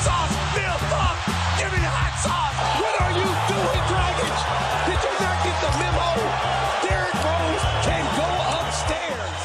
Sauce. Give me hot sauce. What are you doing? Did you not get the memo? Derrick Rose can go upstairs.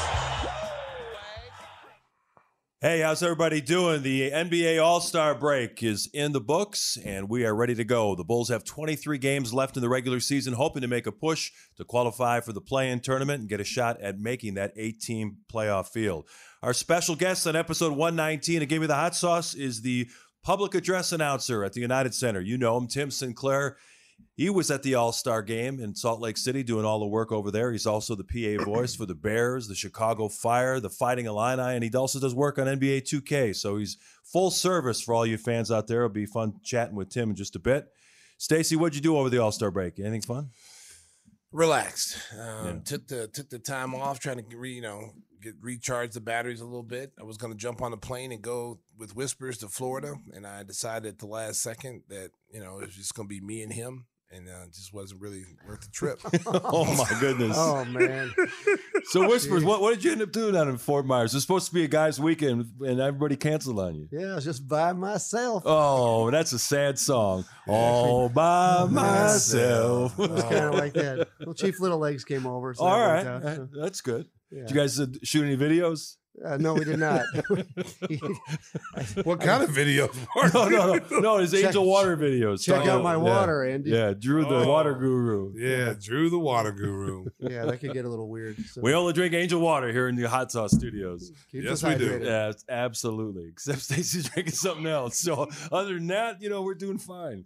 Hey, how's everybody doing? The NBA All Star break is in the books, and we are ready to go. The Bulls have 23 games left in the regular season, hoping to make a push to qualify for the play in tournament and get a shot at making that eight team playoff field. Our special guest on episode 119 of Give Me the Hot Sauce is the public address announcer at the United Center. You know him, Tim Sinclair. He was at the All Star game in Salt Lake City doing all the work over there. He's also the PA voice for the Bears, the Chicago Fire, the Fighting Illini, and he also does work on NBA 2K. So he's full service for all you fans out there. It'll be fun chatting with Tim in just a bit. Stacey, what'd you do over the All Star break? Anything fun? relaxed. Um, Yeah. Took the took the time off, trying to re, you know get recharge the batteries a little bit. I was going to jump on a plane and go with Whispers to Florida, and I decided at the last second that you know it was just going to be me and him, and uh, it just wasn't really worth the trip. oh my goodness. Oh man. So Whispers, what, what did you end up doing down in Fort Myers? It's supposed to be a guys' weekend and everybody canceled on you. Yeah, I was just by myself. Oh, that's a sad song. All by myself. It was kind of like that. Well, Chief Little Legs came over. So All that right. out, so, That's good. Yeah. Did you guys uh, shoot any videos? Uh, no, we did not. What kind of videos? No, no, no. No, it's Check- Angel Water videos. Check Talking out about- my yeah. water, Andy. Yeah, Drew the Oh. water guru. Yeah, Drew the water guru. Yeah, that could get a little weird. So We only drink Angel Water here in the Hot Sauce Studios. keep Yes, we do. hydrated. Yeah, absolutely. Except Stacey's drinking something else. So other than that, you know, we're doing fine.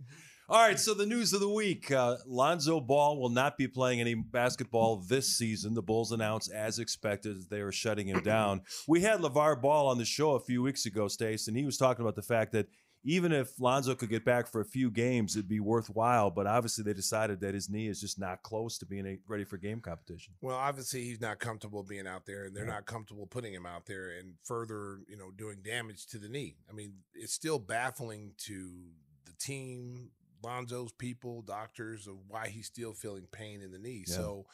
All right, so the news of the week: uh, Lonzo Ball will not be playing any basketball this season. The Bulls announced, as expected, they are shutting him down. We had LeVar Ball on the show a few weeks ago, Stace, and he was talking about the fact that even if Lonzo could get back for a few games, it'd be worthwhile. But obviously, they decided that his knee is just not close to being a, ready for game competition. Well, obviously he's not comfortable being out there, and they're not comfortable putting him out there and further, you know, doing damage to the knee. I mean, it's still baffling to the team, Lonzo's people, doctors, of why he's still feeling pain in the knee. Yeah. So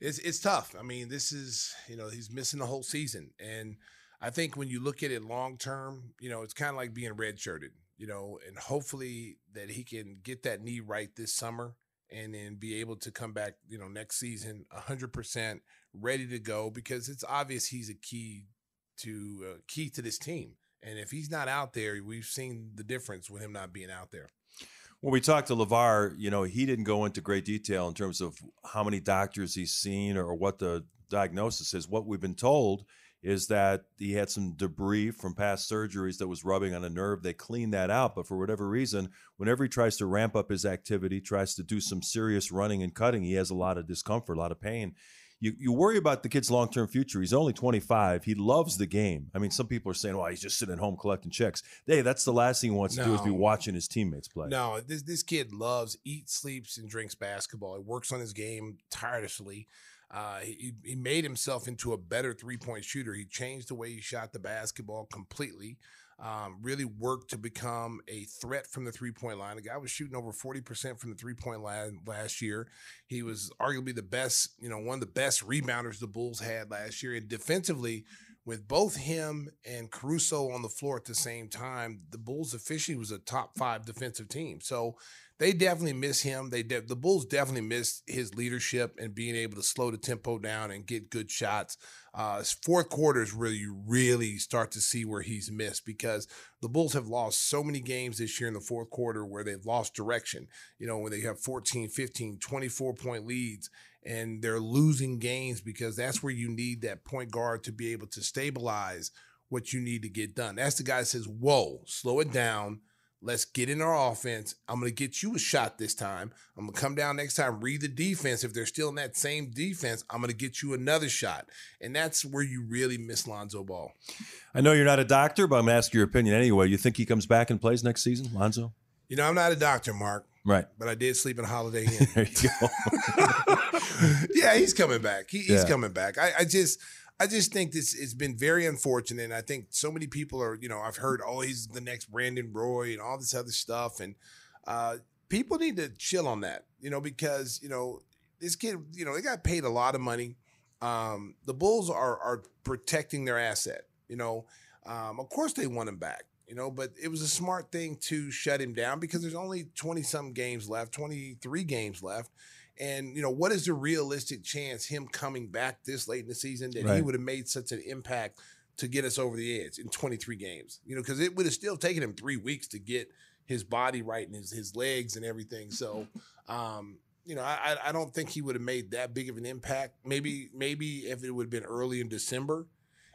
it's it's tough. I mean, this is you know he's missing the whole season, and I think when you look at it long term, you know, it's kind of like being redshirted, you know, and hopefully that he can get that knee right this summer and then be able to come back, you know, next season 100% ready to go because it's obvious he's a key to uh, key to this team. And if he's not out there, we've seen the difference with him not being out there. When we talked to LeVar, you know, he didn't go into great detail in terms of how many doctors he's seen or what the diagnosis is. What we've been told is that he had some debris from past surgeries that was rubbing on a nerve. They cleaned that out, but for whatever reason, whenever he tries to ramp up his activity, tries to do some serious running and cutting, he has a lot of discomfort, a lot of pain. You, you worry about the kid's long term future. He's only 25. He loves the game. I mean, some people are saying, well, he's just sitting at home collecting checks. Hey, that's the last thing he wants to do is be watching his teammates play. No, this this kid loves, eats, sleeps, and drinks basketball. He works on his game tirelessly. Uh, he, he made himself into a better three point shooter. He changed the way he shot the basketball completely. Um, really worked to become a threat from the three point line. The guy was shooting over 40% from the three point line last year. He was arguably the best, you know, one of the best rebounders the Bulls had last year. And defensively, with both him and Caruso on the floor at the same time, the Bulls officially was a top five defensive team. So they definitely miss him. They de- the Bulls definitely miss his leadership and being able to slow the tempo down and get good shots. Uh, fourth quarter is where you really start to see where he's missed because the Bulls have lost so many games this year in the fourth quarter where they've lost direction. You know, when they have 14, 15, 24 point leads and they're losing games because that's where you need that point guard to be able to stabilize what you need to get done. That's the guy that says, Whoa, slow it down. Let's get in our offense. I'm going to get you a shot this time. I'm going to come down next time, read the defense. If they're still in that same defense, I'm going to get you another shot. And that's where you really miss Lonzo Ball. I know you're not a doctor, but I'm going to ask your opinion anyway. You think he comes back and plays next season, Lonzo? You know, I'm not a doctor, Mark, Right. but I did sleep in a Holiday Inn. There you go. yeah, he's coming back. He, he's Yeah. coming back. I, I just, I just think this it's been very unfortunate. And I think so many people are, you know, I've heard, oh, he's the next Brandon Roy and all this other stuff, and uh, people need to chill on that, you know, because you know this kid, you know, they got paid a lot of money. Um, the Bulls are are protecting their asset, you know. Um, of course, they want him back, you know, but it was a smart thing to shut him down because there's only 20 some games left, 23 games left. And, you know, what is the realistic chance him coming back this late in the season that he would have made such an impact to get us over the edge in 23 games? You know, because it would have still taken him three weeks to get his body right and his, his legs and everything. So, um, you know, I, I- I don't think he would have made that big of an impact. Maybe, maybe if it would have been early in December,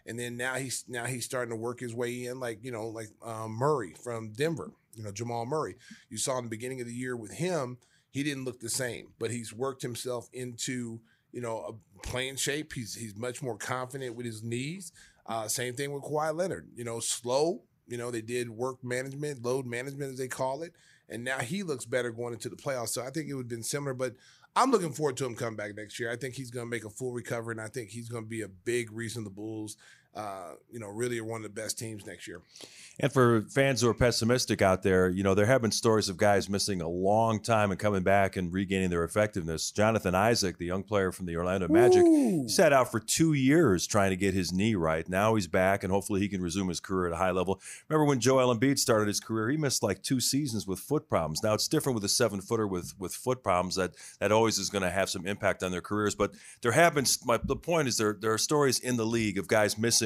and then now he's now he's starting to work his way in, like you know, like um, Murray from Denver. You know, Jamal Murray. You saw in the beginning of the year with him, he didn't look the same, but he's worked himself into you know a playing shape. He's he's much more confident with his knees. Uh, same thing with Kawhi Leonard. You know, slow. You know, they did work management, load management as they call it, and now he looks better going into the playoffs. So I think it would have been similar, but. I'm looking forward to him coming back next year. I think he's going to make a full recovery, and I think he's going to be a big reason the Bulls, uh, you know, really are one of the best teams next year. And for fans who are pessimistic out there, you know, there have been stories of guys missing a long time and coming back and regaining their effectiveness. Jonathan Isaac, the young player from the Orlando Magic, he sat out for two years trying to get his knee right. Now he's back, and hopefully he can resume his career at a high level. Remember when Joel Embiid started his career, he missed like two seasons with foot problems. Now it's different with a seven footer with with foot problems that that always is going to have some impact on their careers. But there have been. My, the point is there there are stories in the league of guys missing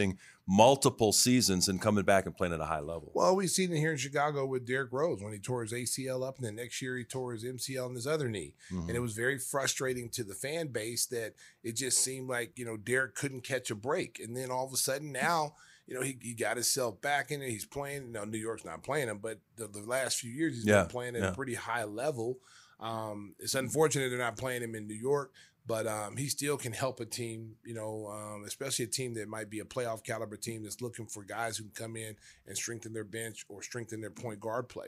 multiple seasons and coming back and playing at a high level. Well, we've seen it here in Chicago with Derrick Rose when he tore his ACL up, and then next year he tore his MCL in his other knee. And it was very frustrating to the fan base that it just seemed like, you know, Derrick couldn't catch a break. And then all of a sudden now, you know, he, he got himself back in it. He's playing. Know, New York's not playing him, but the, the last few years he's Yeah, been playing at yeah. a pretty high level. Um, it's unfortunate they're not playing him in New York, but um, he still can help a team, you know, um, especially a team that might be a playoff caliber team that's looking for guys who can come in and strengthen their bench or strengthen their point guard play.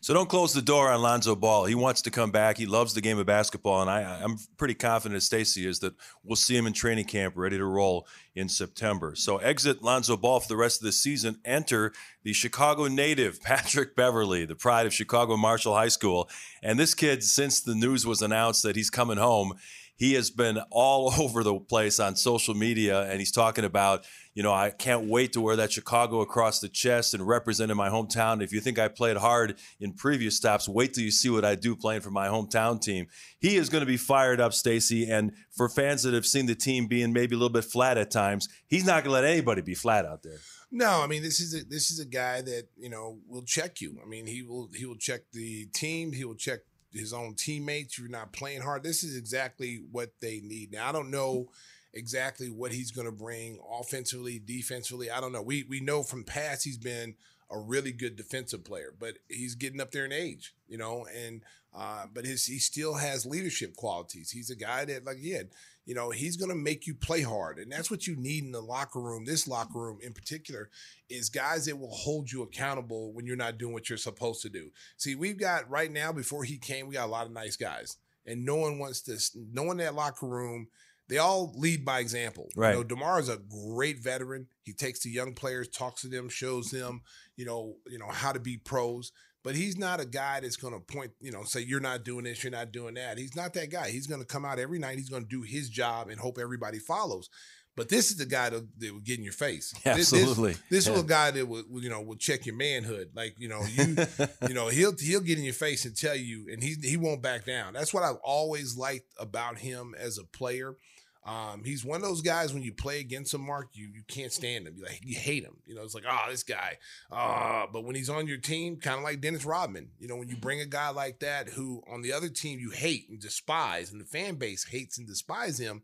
So don't close the door on Lonzo Ball. He wants to come back. He loves the game of basketball, and I, I'm pretty confident, as Stacey is, that we'll see him in training camp, ready to roll in September. So exit Lonzo Ball for the rest of the season. Enter the Chicago native Patrick Beverley, the pride of Chicago Marshall High School. And this kid, since the news was announced that he's coming home, he has been all over the place on social media and he's talking about you know i can't wait to wear that chicago across the chest and represent in my hometown if you think i played hard in previous stops wait till you see what i do playing for my hometown team he is going to be fired up stacey and for fans that have seen the team being maybe a little bit flat at times he's not going to let anybody be flat out there No, I mean this is a this is a guy that you know will check you. I mean he will he will check the team. He will check his own teammates. You're not playing hard. This is exactly what they need. Now I don't know exactly what he's going to bring offensively, defensively. I don't know. We we know from past he's been a really good defensive player, but he's getting up there in age, you know, and uh, but his he still has leadership qualities. He's a guy that like he had, you know, he's going to make you play hard, and that's what you need in the locker room. This locker room in particular is guys that will hold you accountable when you're not doing what you're supposed to do. See, we've got right now before he came, we got a lot of nice guys, and no one wants to. No one in that locker room. They all lead by example. Right. You know, Demar is a great veteran. He takes the young players, talks to them, shows them, you know, you know how to be pros. But he's not a guy that's going to point, you know, say you're not doing this, you're not doing that. He's not that guy. He's going to come out every night. He's going to do his job and hope everybody follows. But this is the guy that, that will get in your face. This- this- Absolutely. This, Yeah. is a guy that will, will, you know, will check your manhood. Like, you know, you, you know, he'll he'll get in your face and tell you, and he he won't back down. That's what I've always liked about him as a player. Um, he's one of those guys when you play against him, Mark, you you can't stand him. You like you hate him. You know, it's like, oh, this guy. Uh, but when he's on your team, kind of like Dennis Rodman, you know, when you bring a guy like that who on the other team you hate and despise, and the fan base hates and despise him,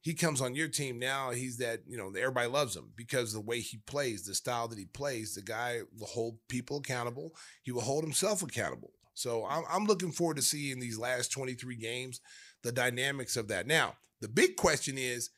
he comes on your team now. He's that, you know, everybody loves him because the way he plays, the style that he plays, the guy will hold people accountable. He will hold himself accountable. So I'm, I'm looking forward to seeing these last 23 games, the dynamics of that. Now, the big question is,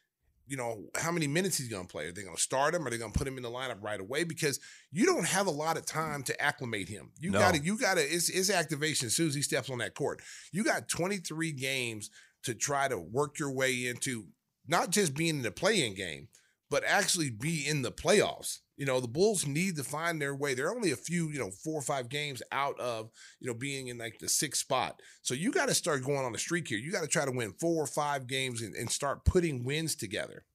you know, how many minutes he's going to play. Are they going to start him? Are they going to put him in the lineup right away? Because you don't have a lot of time to acclimate him. You No. got to, you got to, it's, it's activation as soon as he steps on that court. You got 23 games to try to work your way into not just being in the play-in game, but actually be in the playoffs. You know, the Bulls need to find their way. They're only a few, you know, four or five games out of, you know, being in like the sixth spot. So you got to start going on a streak here. You got to try to win four or five games and, and start putting wins together.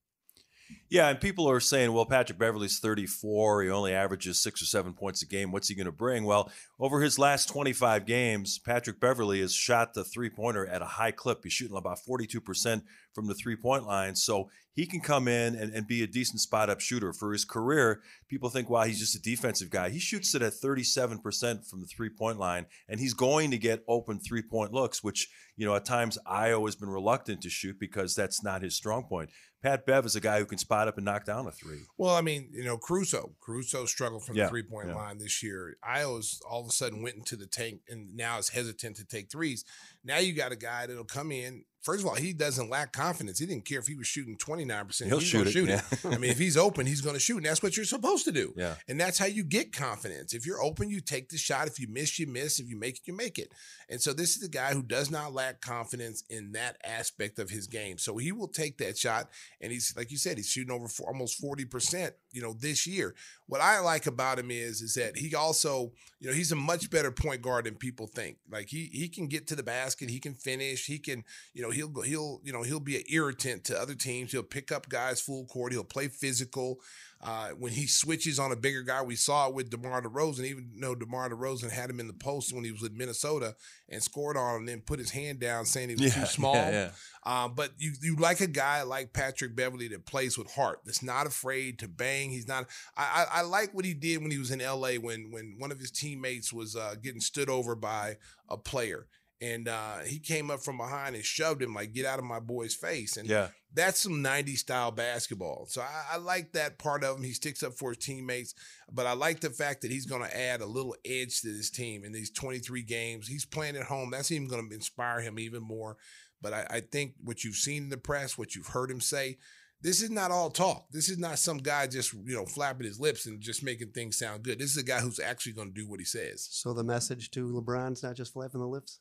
Yeah, and people are saying, well, Patrick Beverley's 34. He only averages six or seven points a game. What's he going to bring? Well, over his last 25 games, Patrick Beverley has shot the three pointer at a high clip. He's shooting about 42% from the three point line. So he can come in and, and be a decent spot up shooter. For his career, people think, wow, he's just a defensive guy. He shoots it at 37% from the three point line, and he's going to get open three point looks, which, you know, at times Ayo has been reluctant to shoot because that's not his strong point. Pat Bev is a guy who can spot up and knock down a three. Well, I mean, you know, Caruso. Caruso struggled from Yeah, the three point yeah. line this year. Ayo's all of a sudden went into the tank and now is hesitant to take threes. Now you got a guy that'll come in. First of all, he doesn't lack confidence. He didn't care if he was shooting 29%. He'll He's shoot it, shoot yeah. I mean, if he's open, he's going to shoot. And that's what you're supposed to do. Yeah. And that's how you get confidence. If you're open, you take the shot. If you miss, you miss. If you make it, you make it. And so this is a guy who does not lack confidence in that aspect of his game. So he will take that shot. And he's, like you said, he's shooting over four, almost 40%, you know, this year. What I like about him is, is that he also, you know, he's a much better point guard than people think. Like he, he can get to the basket. He can finish. He can, you know, he'll he'll, you know, he'll be an irritant to other teams. He'll pick up guys full court. He'll play physical. Uh, when he switches on a bigger guy, we saw it with DeMar DeRozan. Even though DeMar DeRozan had him in the post when he was with Minnesota and scored on him, and then put his hand down saying he was too small. Yeah, yeah. Um, but you you like a guy like Patrick Beverley that plays with heart, that's not afraid to bang. He's not. I I, I like what he did when he was in L.A. when when one of his teammates was uh, getting stood over by a player. And uh, he came up from behind and shoved him like, "Get out of my boy's face!" And Yeah. that's some 90s style basketball. So I, I like that part of him. He sticks up for his teammates, but I like the fact that he's going to add a little edge to this team in these 23 games. He's playing at home. That's even going to inspire him even more. But I, I think what you've seen in the press, what you've heard him say, this is not all talk. This is not some guy just you know flapping his lips and just making things sound good. This is a guy who's actually going to do what he says. So the message to LeBron's not just flapping the lips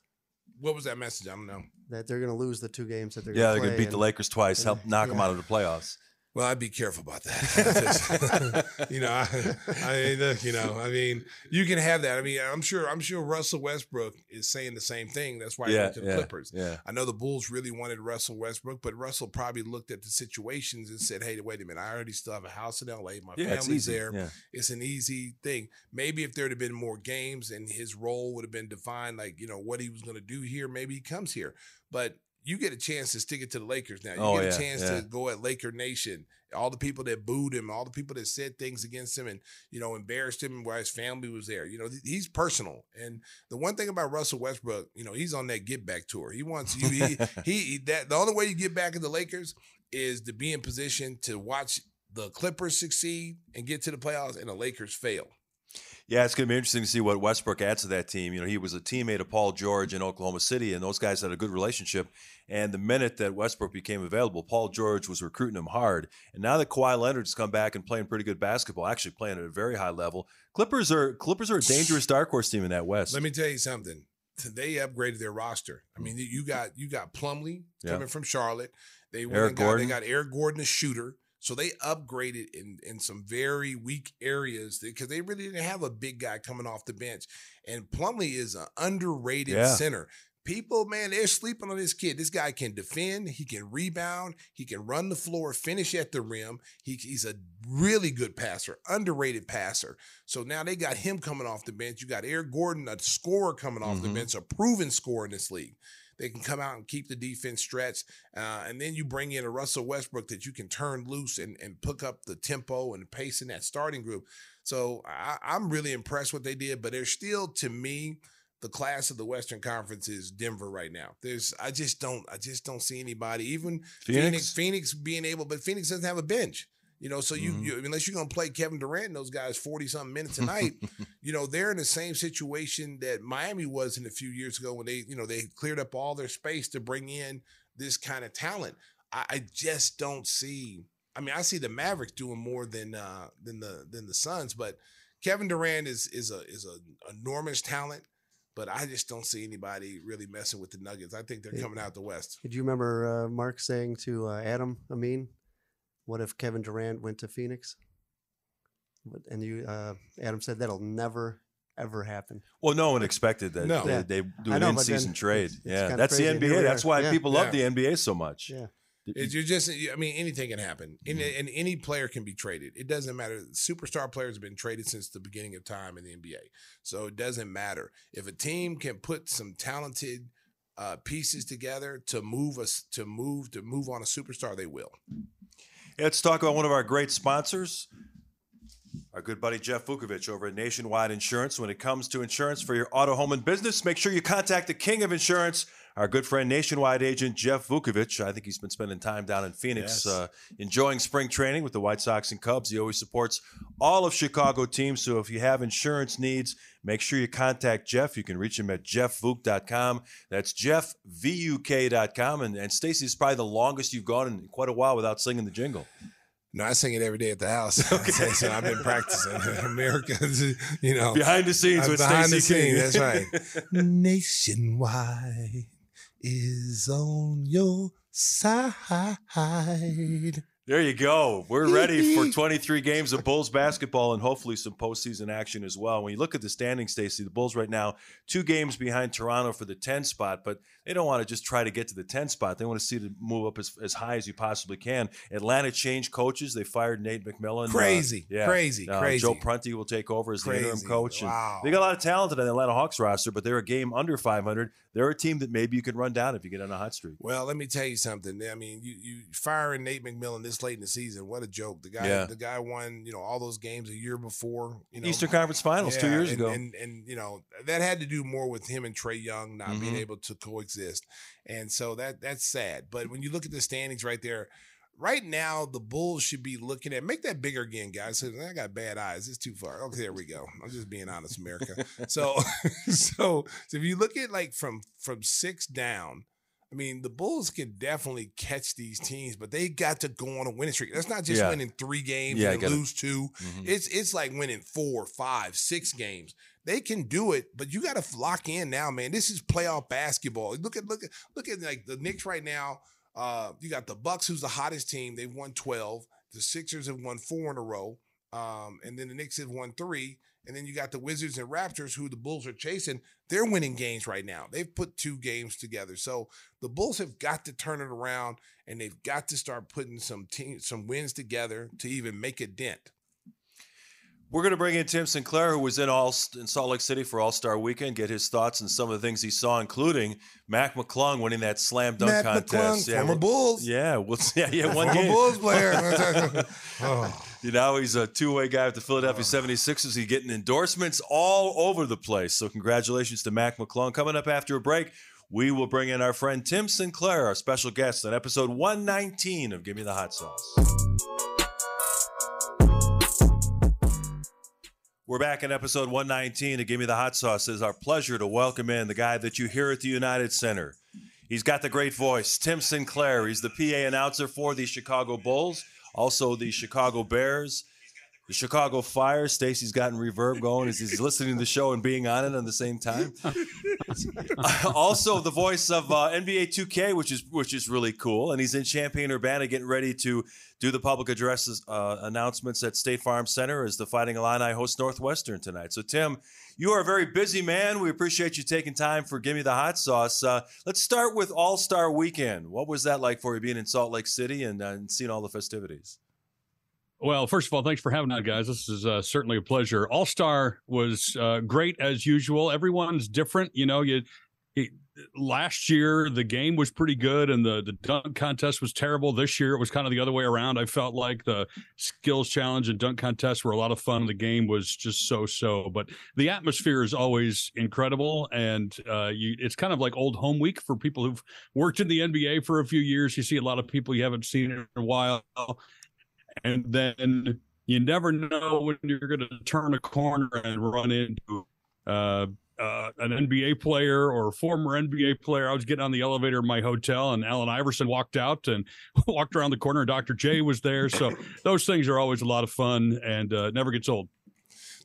What was that message? I don't know. that they're going to lose the two games that they're Yeah, going they're going to beat the Lakers twice, help knock them out of the playoffs. Well, I'd be careful about that. you know, I, I mean, look, you know, I mean, you can have that. I mean, I'm sure, I'm sure Russell Westbrook is saying the same thing. That's why he Yeah, went to the yeah, Clippers. yeah. I know the Bulls really wanted Russell Westbrook, but Russell probably looked at the situations and said, "Hey, wait a minute, I already still have a house in LA. My Yeah, family's there. It's an easy thing. Maybe if there'd have been more games and his role would have been defined, like you know what he was going to do here, maybe he comes here. But you get a chance to stick it to the Lakers now. You Oh, get a yeah, chance yeah. to go at Laker Nation. All the people that booed him, all the people that said things against him and, you know, embarrassed him while his family was there. You know, th- he's personal. And the one thing about Russell Westbrook, you know, he's on that get back tour. He wants you, he, he, that the only way you get back in the Lakers is to be in position to watch the Clippers succeed and get to the playoffs and the Lakers fail. Yeah, it's going to be interesting to see what Westbrook adds to that team. You know, he was a teammate of Paul George in Oklahoma City, and those guys had a good relationship. And the minute that Westbrook became available, Paul George was recruiting him hard. And now that Kawhi Leonard's come back and playing pretty good basketball, actually playing at a very high level, Clippers are Clippers are a dangerous dark horse team in that West. Let me tell you something. They upgraded their roster. I mean, you got you got Plumlee Yeah. coming from Charlotte. They went Eric and got, Gordon. They got Eric Gordon, a shooter. So they upgraded in in some very weak areas because they really didn't have a big guy coming off the bench. And Plumlee is an underrated Yeah. center. people, man, they're sleeping on this kid. This guy can defend, he can rebound, he can run the floor, finish at the rim. He, he's a really good passer, underrated passer. So now they got him coming off the bench. You got Eric Gordon, a scorer coming off the Mhm. bench, a proven scorer in this league. They can come out and keep the defense stretched. Uh, and then you bring in a Russell Westbrook that you can turn loose and, and pick up the tempo and pace in that starting group. So I, I'm really impressed what they did, but they're still, to me, the class of the Western Conference is Denver right now. There's I just don't I just don't see anybody. Even Phoenix? Phoenix, Phoenix being able, but Phoenix doesn't have a bench. You know, so you, Mhm. you unless you're gonna play Kevin Durant and those guys 40 something minutes a night, you know, they're in the same situation that Miami was in a few years ago when they, you know, they cleared up all their space to bring in this kind of talent. I, I just don't see. I mean, I see the Mavericks doing more than uh than the than the Suns, but Kevin Durant is is a is a enormous talent. But I just don't see anybody really messing with the Nuggets. I think they're coming out the West. Did you remember uh, Mark saying to uh, Adam Amin, "What if Kevin Durant went to Phoenix?" And you, uh, Adam said that'll never ever happen. Well, no one expected that No. they, they do I an know, in-season then trade. it's- it's yeah, kinda that's the NBA. That's why Yeah. people love Yeah. the NBA so much. Yeah. It, you're just, I mean, anything can happen, and, Mm-hmm. and any player can be traded. It doesn't matter. Superstar players have been traded since the beginning of time in the NBA, so it doesn't matter if a team can put some talented uh, pieces together to move us to move to move on a superstar. They will. Let's talk about one of our great sponsors, our good buddy Jeff Vukovic over at Nationwide Insurance. When it comes to insurance for your auto, home, and business, make sure you contact the king of insurance, our good friend Nationwide agent Jeff Vukovich. I think he's been spending time down in Phoenix, Yes. uh, enjoying spring training with the White Sox and Cubs. He always supports all of Chicago teams. So if you have insurance needs, make sure you contact Jeff. You can reach him at jeffvuk.com. That's jeffvuk.com. And, and Stacey, is probably the longest you've gone in quite a while without singing the jingle. No, I sing it every day at the house. so I've been practicing. America, you know, Behind the scenes Uh, with behind the Stacey King. scenes. That's right. Nationwide is on your side. There you go. We're ready for 23 games of Bulls basketball and hopefully some postseason action as well. When you look at the standing, Stacey, the Bulls right now two games behind Toronto for the 10 spot, but they don't want to just try to get to the 10 spot. They want to see to move up as, as high as you possibly can. Atlanta changed coaches. They fired Nate McMillan. Uh, Crazy, crazy, Uh, crazy. Joe Prunty will take over as the interim Crazy. coach. Wow. They got a lot of talent on the Atlanta Hawks roster, but they're a game under 500. They're a team that maybe you could run down if you get on a hot streak. Well, let me tell you something. I mean, you you firing Nate McMillan this late in the season. What a joke. The guy Yeah. the guy won, you know, all those games a year before, you know. Eastern Conference Finals two years and, ago. And and you know, that had to do more with him and Trae Young not being Mhm. able to coexist. And so that that's sad. But when you look at the standings right there, right now the Bulls should be looking at make that bigger again, guys. I got bad eyes. It's too far. Okay, there we go. I'm just being honest, America. so so so if you look at like from from six down. I mean, the Bulls can definitely catch these teams, but they got to go on a winning streak. That's not just Yeah. winning three games Yeah, and lose two. Mhm. It's it's like winning four, five, six games. They can do it, but you got to lock in now, man. This is playoff basketball. Look at look at look at like the Knicks right now. Uh, you got the Bucks, who's the hottest team. They've won twelve. The Sixers have won four in a row, um, and then the Knicks have won three. And then you got the Wizards and Raptors, who the Bulls are chasing. They're winning games right now. They've put two games together. So the Bulls have got to turn it around, and they've got to start putting some team, some wins together to even make a dent. We're going to bring in Tim Sinclair, who was in all in Salt Lake City for All Star Weekend, get his thoughts on some of the things he saw, including Mac McClung winning that slam dunk Matt contest. McClung, former well- Bulls. Yeah, well, yeah, yeah, one Former game. Bulls player. oh. You know, he's a two-way guy with the Philadelphia 76ers. He's getting endorsements all over the place. So congratulations to Mac McClung. Coming up after a break, we will bring in our friend Tim Sinclair, our special guest on episode 119 of Give Me the Hot Sauce. We're back in episode 119 of Give Me the Hot Sauce. It is our pleasure to welcome in the guy that you hear at the United Center. He's got the great voice, Tim Sinclair. He's the PA announcer for the Chicago Bulls, also the Chicago Bears. The Chicago Fire. Stacey's gotten reverb going as he's listening to the show and being on it at the same time. also, the voice of uh, NBA 2K, which is which is really cool, and he's in Champaign Urbana getting ready to do the public addresses uh, announcements at State Farm Center as the Fighting Illini host Northwestern tonight. So, Tim, you are a very busy man. We appreciate you taking time for Give Me the Hot Sauce. Uh, let's start with All Star Weekend. What was that like for you being in Salt Lake City and, uh, and seeing all the festivities? Well, first of all, thanks for having us, guys. This is uh, certainly a pleasure. All Star was uh, great as usual. Everyone's different, you know. You, you, last year the game was pretty good, and the the dunk contest was terrible. This year it was kind of the other way around. I felt like the skills challenge and dunk contest were a lot of fun. The game was just so so, but the atmosphere is always incredible, and uh, you, it's kind of like old home week for people who've worked in the NBA for a few years. You see a lot of people you haven't seen in a while and then you never know when you're going to turn a corner and run into uh, uh, an NBA player or a former NBA player. I was getting on the elevator in my hotel, and Allen Iverson walked out and walked around the corner. and Dr. J was there, so those things are always a lot of fun and uh, never gets old.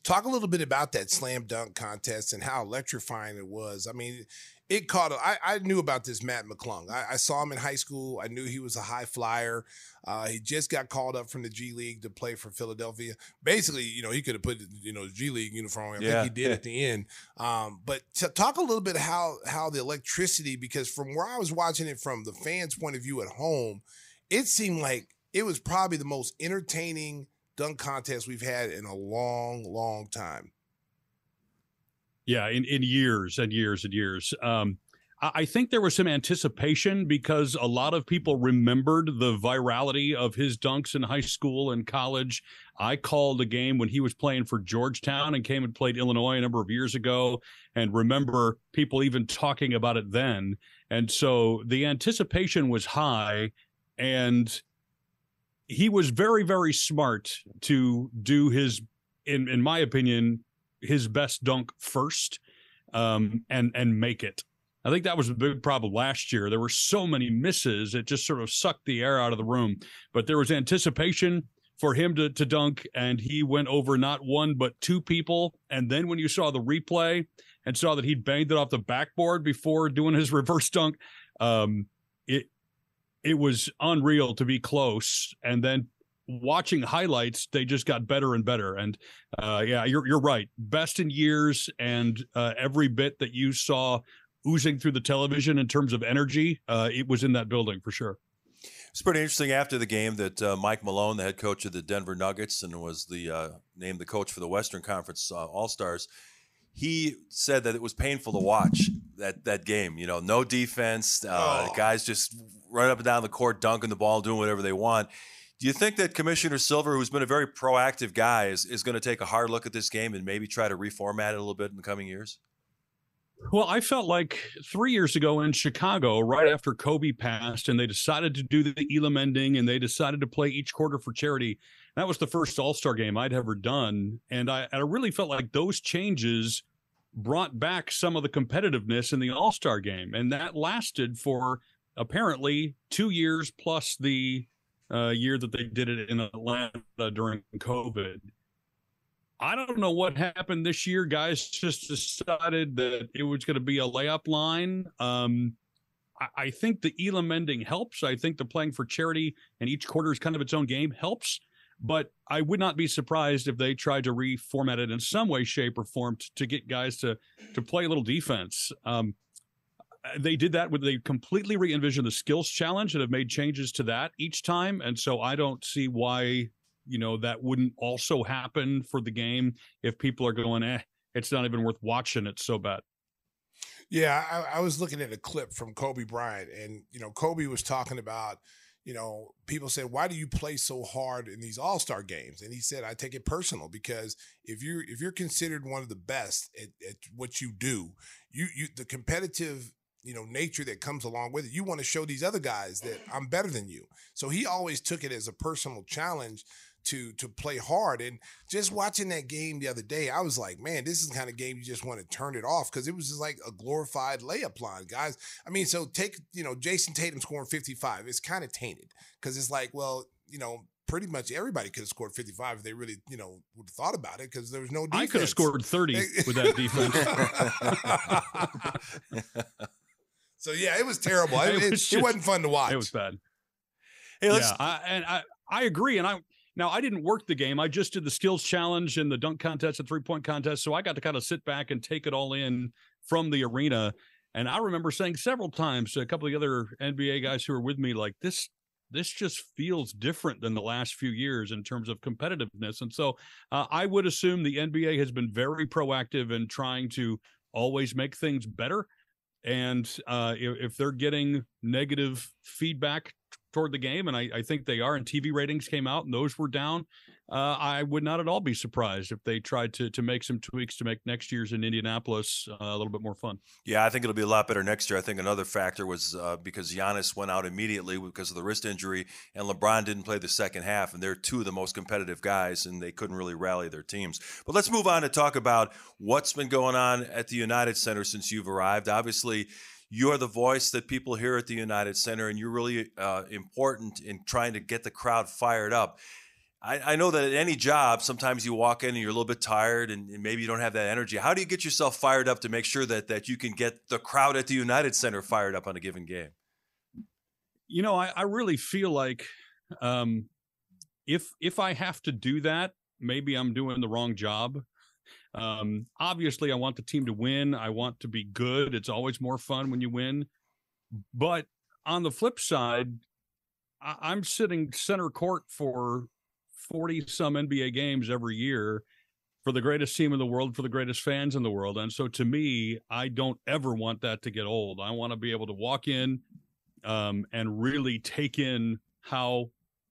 Talk a little bit about that slam dunk contest and how electrifying it was. I mean, it caught. I, I knew about this Matt McClung. I, I, saw him in high school. I knew he was a high flyer. Uh, he just got called up from the G League to play for Philadelphia. Basically, you know, he could have put you know G League uniform. I yeah. think he did at the end. Um, but to talk a little bit how how the electricity, because from where I was watching it from the fans' point of view at home, it seemed like it was probably the most entertaining dunk contest we've had in a long, long time. Yeah, in, in years and years and years. Um, I think there was some anticipation because a lot of people remembered the virality of his dunks in high school and college. I called a game when he was playing for Georgetown and came and played Illinois a number of years ago and remember people even talking about it then. And so the anticipation was high and he was very, very smart to do his, in, in my opinion, his best dunk first um, and and make it. I think that was a big problem last year. There were so many misses; it just sort of sucked the air out of the room. But there was anticipation for him to to dunk, and he went over not one but two people. And then when you saw the replay and saw that he'd banged it off the backboard before doing his reverse dunk, um, it it was unreal to be close. And then watching highlights, they just got better and better. And uh, yeah, you're you're right. Best in years, and uh, every bit that you saw oozing through the television in terms of energy, uh, it was in that building for sure. It's pretty interesting after the game that uh, Mike Malone, the head coach of the Denver Nuggets, and was the uh, named the coach for the Western Conference uh, All Stars. He said that it was painful to watch that that game. You know, no defense, oh. guys just run up and down the court, dunking the ball, doing whatever they want do you think that Commissioner Silver, who's been a very proactive guy, is, is going to take a hard look at this game and maybe try to reformat it a little bit in the coming years? Well, I felt like three years ago in Chicago, right after Kobe passed, and they decided to do the Elam ending and they decided to play each quarter for charity. That was the first All Star game I'd ever done. And I, I really felt like those changes brought back some of the competitiveness in the All Star game. And that lasted for apparently two years plus the uh, year that they did it in Atlanta during COVID. I don't know what happened this year. Guys just decided that it was going to be a layup line. Um, I, I, think the Elam ending helps. I think the playing for charity and each quarter is kind of its own game helps. But I would not be surprised if they tried to reformat it in some way, shape, or form to, to get guys to to play a little defense. Um, they did that with they completely re-envisioned the skills challenge and have made changes to that each time and so i don't see why you know that wouldn't also happen for the game if people are going eh it's not even worth watching it's so bad yeah I, I was looking at a clip from kobe bryant and you know kobe was talking about you know, people said, "Why do you play so hard in these All Star games?" And he said, "I take it personal because if you're if you're considered one of the best at, at what you do, you you the competitive you know nature that comes along with it. You want to show these other guys that i'm better than you. So he always took it as a personal challenge to to play hard. And just watching that game the other day i was like man this is the kind of game you just want to turn it off. Because it was just like a glorified layup line guys. I mean so take you know jayson tatum scoring 55 it's kind of tainted. Because it's like well you know pretty much everybody could have scored 55 if they really, you know, would have thought about it because there was no defense. I could have scored 30 with that defense. so yeah, it was terrible. It, It it, was it just- wasn't fun to watch. It was bad. Hey, let's yeah, I, and I I agree, and I now I didn't work the game. I just did the skills challenge and the dunk contest and three point contest, so I got to kind of sit back and take it all in from the arena. And I remember saying several times to a couple of the other NBA guys who were with me, like this. This just feels different than the last few years in terms of competitiveness, and so uh, I would assume the NBA has been very proactive in trying to always make things better. And uh, if, they're getting negative feedback toward the game, and I, I think they are, and TV ratings came out and those were down. Uh, I would not at all be surprised if they tried to to make some tweaks to make next year's in Indianapolis uh, a little bit more fun. Yeah, I think it'll be a lot better next year. I think another factor was uh, because Giannis went out immediately because of the wrist injury, and LeBron didn't play the second half, and they're two of the most competitive guys, and they couldn't really rally their teams. But let's move on to talk about what's been going on at the United Center since you've arrived. Obviously, you're the voice that people hear at the United Center, and you're really uh, important in trying to get the crowd fired up. I, I know that at any job, sometimes you walk in and you're a little bit tired and, and maybe you don't have that energy. How do you get yourself fired up to make sure that that you can get the crowd at the United Center fired up on a given game? You know, I, I really feel like um, if if I have to do that, maybe I'm doing the wrong job. Um, obviously, I want the team to win. I want to be good. It's always more fun when you win. But on the flip side, I, I'm sitting center court for 40 some NBA games every year for the greatest team in the world, for the greatest fans in the world. And so to me, I don't ever want that to get old. I want to be able to walk in um, and really take in how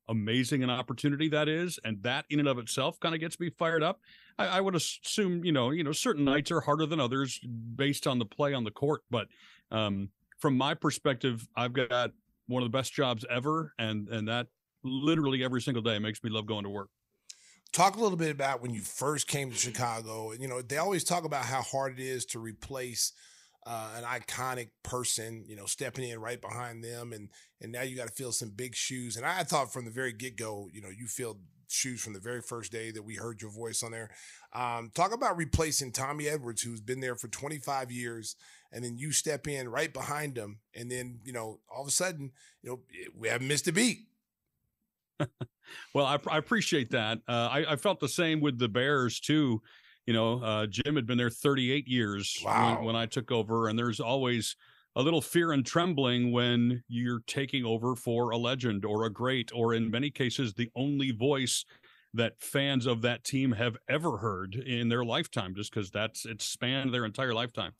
amazing an opportunity that is. And that in and of itself kind of gets me fired up. I, I would assume, you know, you know, certain nights are harder than others based on the play on the court. But um, from my perspective, I've got one of the best jobs ever. And, and that literally every single day It makes me love going to work. Talk a little bit about when you first came to Chicago. You know, they always talk about how hard it is to replace uh, an iconic person, you know, stepping in right behind them, and and now you got to fill some big shoes. And I thought from the very get go, you know, you filled shoes from the very first day that we heard your voice on there. Um, talk about replacing Tommy Edwards, who's been there for 25 years, and then you step in right behind him, and then you know, all of a sudden, you know, we haven't missed a beat. Well, I, I appreciate that. Uh, I, I felt the same with the Bears too. You know, uh, Jim had been there 38 years Wow. when, when I took over, and there's always a little fear and trembling when you're taking over for a legend or a great, or in many cases, the only voice that fans of that team have ever heard in their lifetime, just because that's it spanned their entire lifetime.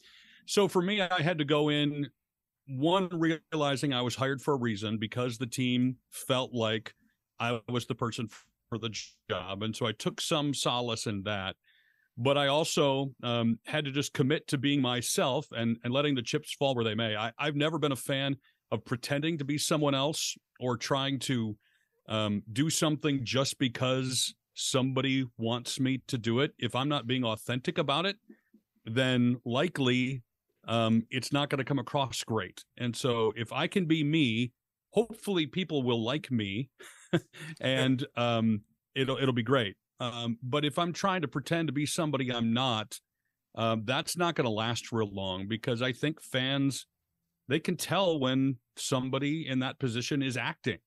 So for me, I had to go in one realizing I was hired for a reason because the team felt like I was the person for the job. And so I took some solace in that. But I also um, had to just commit to being myself and, and letting the chips fall where they may. I, I've never been a fan of pretending to be someone else or trying to um, do something just because somebody wants me to do it. If I'm not being authentic about it, then likely um, it's not going to come across great. And so if I can be me, hopefully people will like me and um, it'll it'll be great. Um, but if I'm trying to pretend to be somebody I'm not, um, that's not going to last real long because I think fans they can tell when somebody in that position is acting.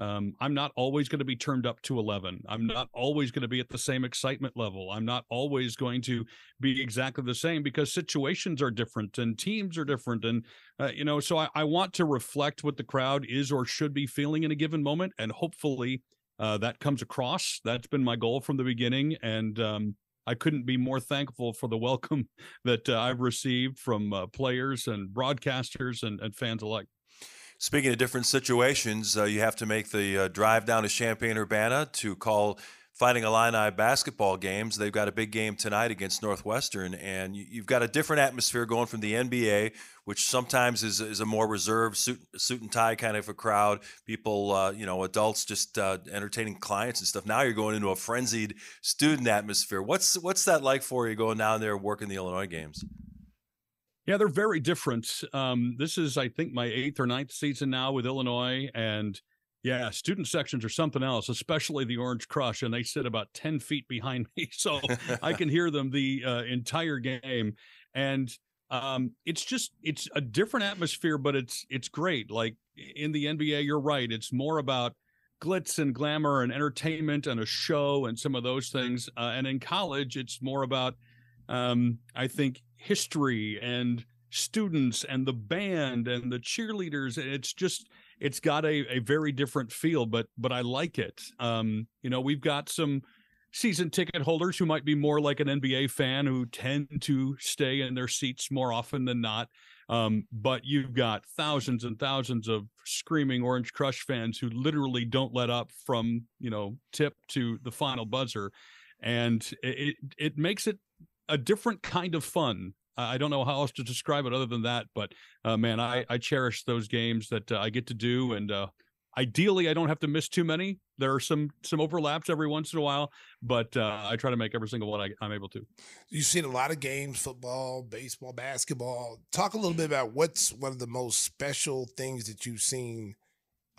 Um, I'm not always going to be turned up to 11. I'm not always going to be at the same excitement level. I'm not always going to be exactly the same because situations are different and teams are different. And, uh, you know, so I, I want to reflect what the crowd is or should be feeling in a given moment. And hopefully uh, that comes across. That's been my goal from the beginning. And um, I couldn't be more thankful for the welcome that uh, I've received from uh, players and broadcasters and, and fans alike. Speaking of different situations, uh, you have to make the uh, drive down to Champaign Urbana to call Fighting Illini basketball games. They've got a big game tonight against Northwestern, and you, you've got a different atmosphere going from the NBA, which sometimes is, is a more reserved suit, suit and tie kind of a crowd. People, uh, you know, adults just uh, entertaining clients and stuff. Now you're going into a frenzied student atmosphere. What's what's that like for you going down there working the Illinois games? Yeah, they're very different. Um, this is, I think, my eighth or ninth season now with Illinois, and Yeah, student sections are something else, especially the Orange Crush, and they sit about ten feet behind me, so I can hear them the uh, entire game. And um, it's just it's a different atmosphere, but it's it's great. Like in the NBA, you're right; it's more about glitz and glamour and entertainment and a show and some of those things. Uh, and in college, it's more about um, I think history and students and the band and the cheerleaders. It's just it's got a, a very different feel, but but I like it. Um, you know, we've got some season ticket holders who might be more like an NBA fan who tend to stay in their seats more often than not. Um, but you've got thousands and thousands of screaming Orange Crush fans who literally don't let up from you know tip to the final buzzer, and it it makes it a different kind of fun. I don't know how else to describe it other than that, but uh, man, I I cherish those games that uh, I get to do, and uh, ideally I don't have to miss too many. There are some some overlaps every once in a while, but uh, I try to make every single one I, I'm able to. You've seen a lot of games: football, baseball, basketball. Talk a little bit about what's one of the most special things that you've seen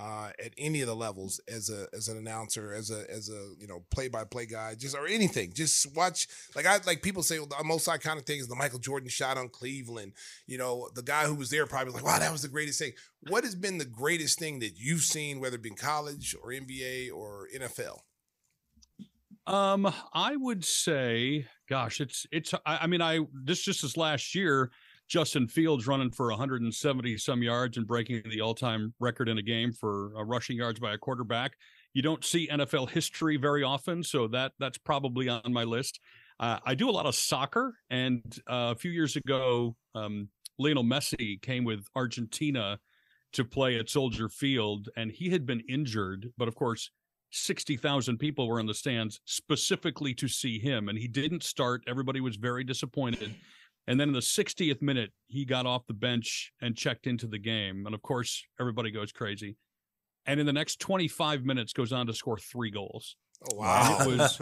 uh, at any of the levels as a as an announcer, as a as a you know play by play guy, just or anything. Just watch like I like people say well, the most iconic thing is the Michael Jordan shot on Cleveland. You know, the guy who was there probably like, wow, that was the greatest thing. What has been the greatest thing that you've seen, whether it be college or NBA or NFL? Um, I would say, gosh, it's it's. I, I mean, I this just this last year. Justin Fields running for 170 some yards and breaking the all time record in a game for uh, rushing yards by a quarterback. You don't see NFL history very often, so that that's probably on my list. Uh, I do a lot of soccer, and uh, a few years ago, um, Lionel Messi came with Argentina to play at Soldier Field, and he had been injured, but of course. 60,000 people were in the stands specifically to see him, and he didn't start. Everybody was very disappointed. And then in the 60th minute, he got off the bench and checked into the game. And of course, everybody goes crazy. And in the next 25 minutes, goes on to score three goals. Oh wow! And it was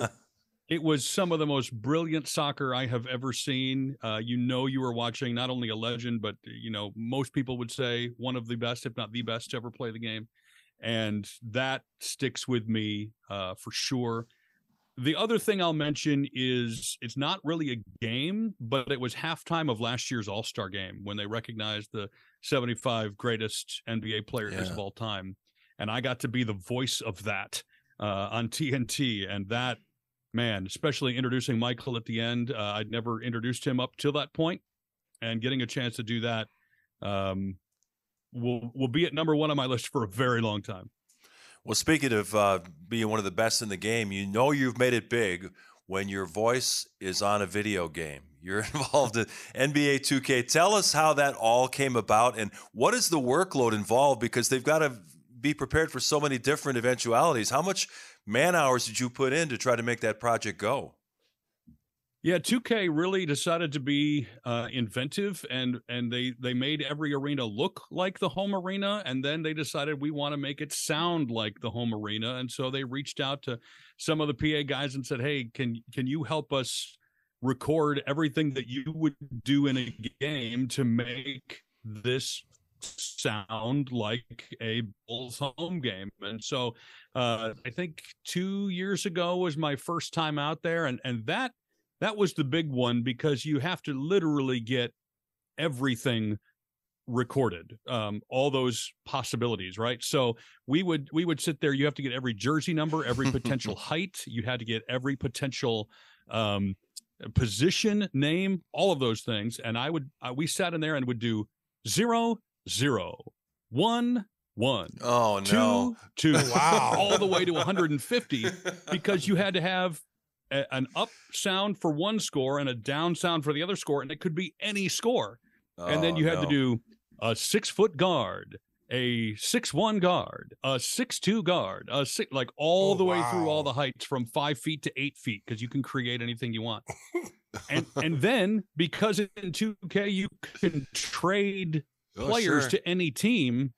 it was some of the most brilliant soccer I have ever seen. Uh, you know, you were watching not only a legend, but you know, most people would say one of the best, if not the best, to ever play the game. And that sticks with me uh, for sure. The other thing I'll mention is it's not really a game, but it was halftime of last year's All Star game when they recognized the 75 greatest NBA players Yeah. of all time. And I got to be the voice of that uh, on TNT. And that, man, especially introducing Michael at the end, uh, I'd never introduced him up till that point, and getting a chance to do that um, will will be at number one on my list for a very long time. Well, speaking of uh, being one of the best in the game, you know you've made it big when your voice is on a video game. You're involved in NBA 2K. Tell us how that all came about and what is the workload involved because they've got to be prepared for so many different eventualities. How much man hours did you put in to try to make that project go? Yeah, 2K really decided to be uh, inventive, and and they they made every arena look like the home arena, and then they decided we want to make it sound like the home arena, and so they reached out to some of the PA guys and said, "Hey, can can you help us record everything that you would do in a game to make this sound like a Bulls home game?" And so uh, I think two years ago was my first time out there, and and that that was the big one because you have to literally get everything recorded um all those possibilities right so we would we would sit there you have to get every jersey number every potential height you had to get every potential um position name all of those things and i would uh, we sat in there and would do zero zero one one Oh, no. Two, two Wow. all the way to 150 because you had to have a, an up sound for one score and a down sound for the other score, and it could be any score. and then Oh, you had to do a six foot guard, a six one guard, a six two guard, a six like all Oh, the way through all the heights from five feet to eight feet because you can create anything you want. and and then because in 2K you can trade Oh, players sure. to any team,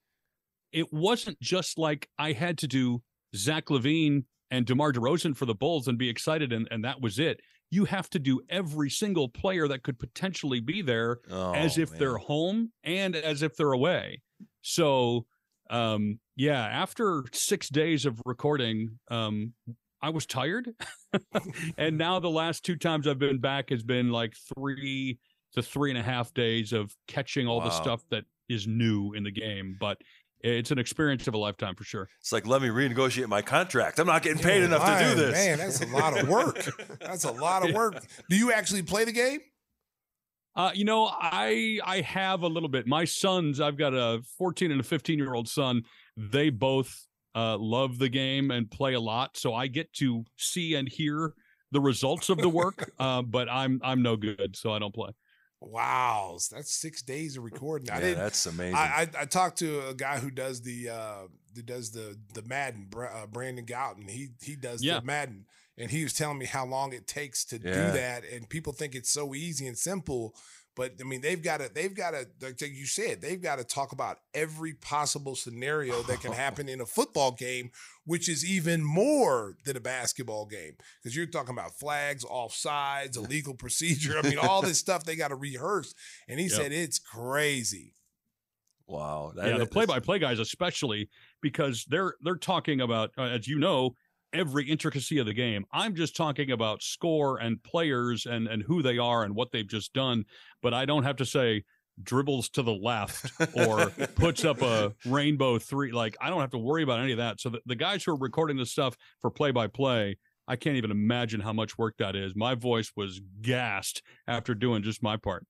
it wasn't just like I had to do Zach LaVine and DeMar DeRozan for the Bulls and be excited and, and that was it. You have to do every single player that could potentially be there Oh, as if they're home and as if they're away. So um, yeah, after six days of recording, um, I was tired, and now the last two times I've been back has been like three to three and a half days of catching all the stuff that is new in the game. But it's an experience of a lifetime for sure. It's like let me renegotiate my contract. I'm not getting paid enough to do Man, this. Man, that's a lot of work. That's a lot of work. Do you actually play the game? Uh, you know, I I have a little bit. My sons, I've got a 14 and a 15 year old son. They both uh, love the game and play a lot, so I get to see and hear the results of the work. uh, but I'm I'm no good, so I don't play. Wow, that's six days of recording. I Yeah, didn't. that's amazing. I, I I talked to a guy who does the uh who does the the Madden, uh, Brandon Gaudin. He he does Yeah. the Madden, and he was telling me how long it takes to Yeah. do that. And people think it's so easy and simple, but I mean they've got to they've got to like you said they've got to talk about every possible scenario that can happen in a football game, which is even more than a basketball game because you're talking about flags, offsides, illegal procedure. I mean all this stuff they got to rehearse. And he Yep. said it's crazy. wow. yeah, the play-by-play guys, especially because they're they're talking about, uh, as you know, every intricacy of the game. I'm just talking about score and players and and who they are and what they've just done. But I don't have to say dribbles to the left or puts up a rainbow three. Like I don't have to worry about any of that. So the, the guys who are recording this stuff for play-by-play. I can't even imagine how much work that is. My voice was gassed after doing just my part.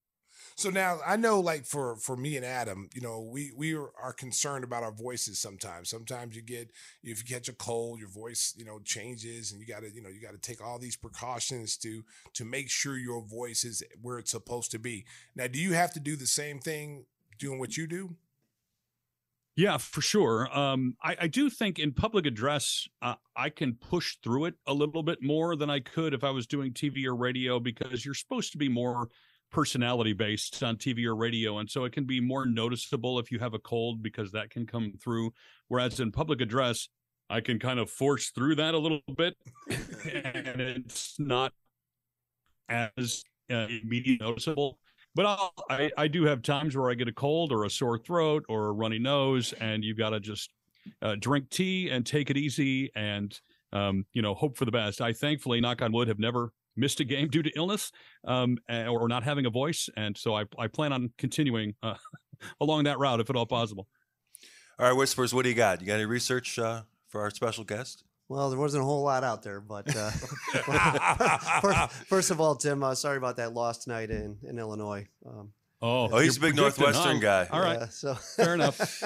So now I know, like for for me and Adam, you know, we we are concerned about our voices sometimes. Sometimes you get if you catch a cold, your voice, you know, changes, and you got to you know you got to take all these precautions to to make sure your voice is where it's supposed to be. Now, do you have to do the same thing doing what you do? Yeah, for sure. Um, I, I do think in public address, uh, I can push through it a little bit more than I could if I was doing TV or radio because you're supposed to be more personality based on TV or radio. And so it can be more noticeable if you have a cold because that can come through. Whereas in public address, I can kind of force through that a little bit and it's not as uh, immediately noticeable. But I'll, I, I do have times where I get a cold or a sore throat or a runny nose, and you've got to just uh, drink tea and take it easy and um, you know hope for the best. I thankfully, knock on wood, have never missed a game due to illness um, or not having a voice, and so I, I plan on continuing uh, along that route if at all possible. All right, Whispers, what do you got? You got any research uh, for our special guest? Well, there wasn't a whole lot out there, but uh, first, first of all, Tim, uh, sorry about that loss tonight in, in Illinois. Um, Oh, Oh, he's a big Northwestern huh? guy. All right, yeah, so fair enough.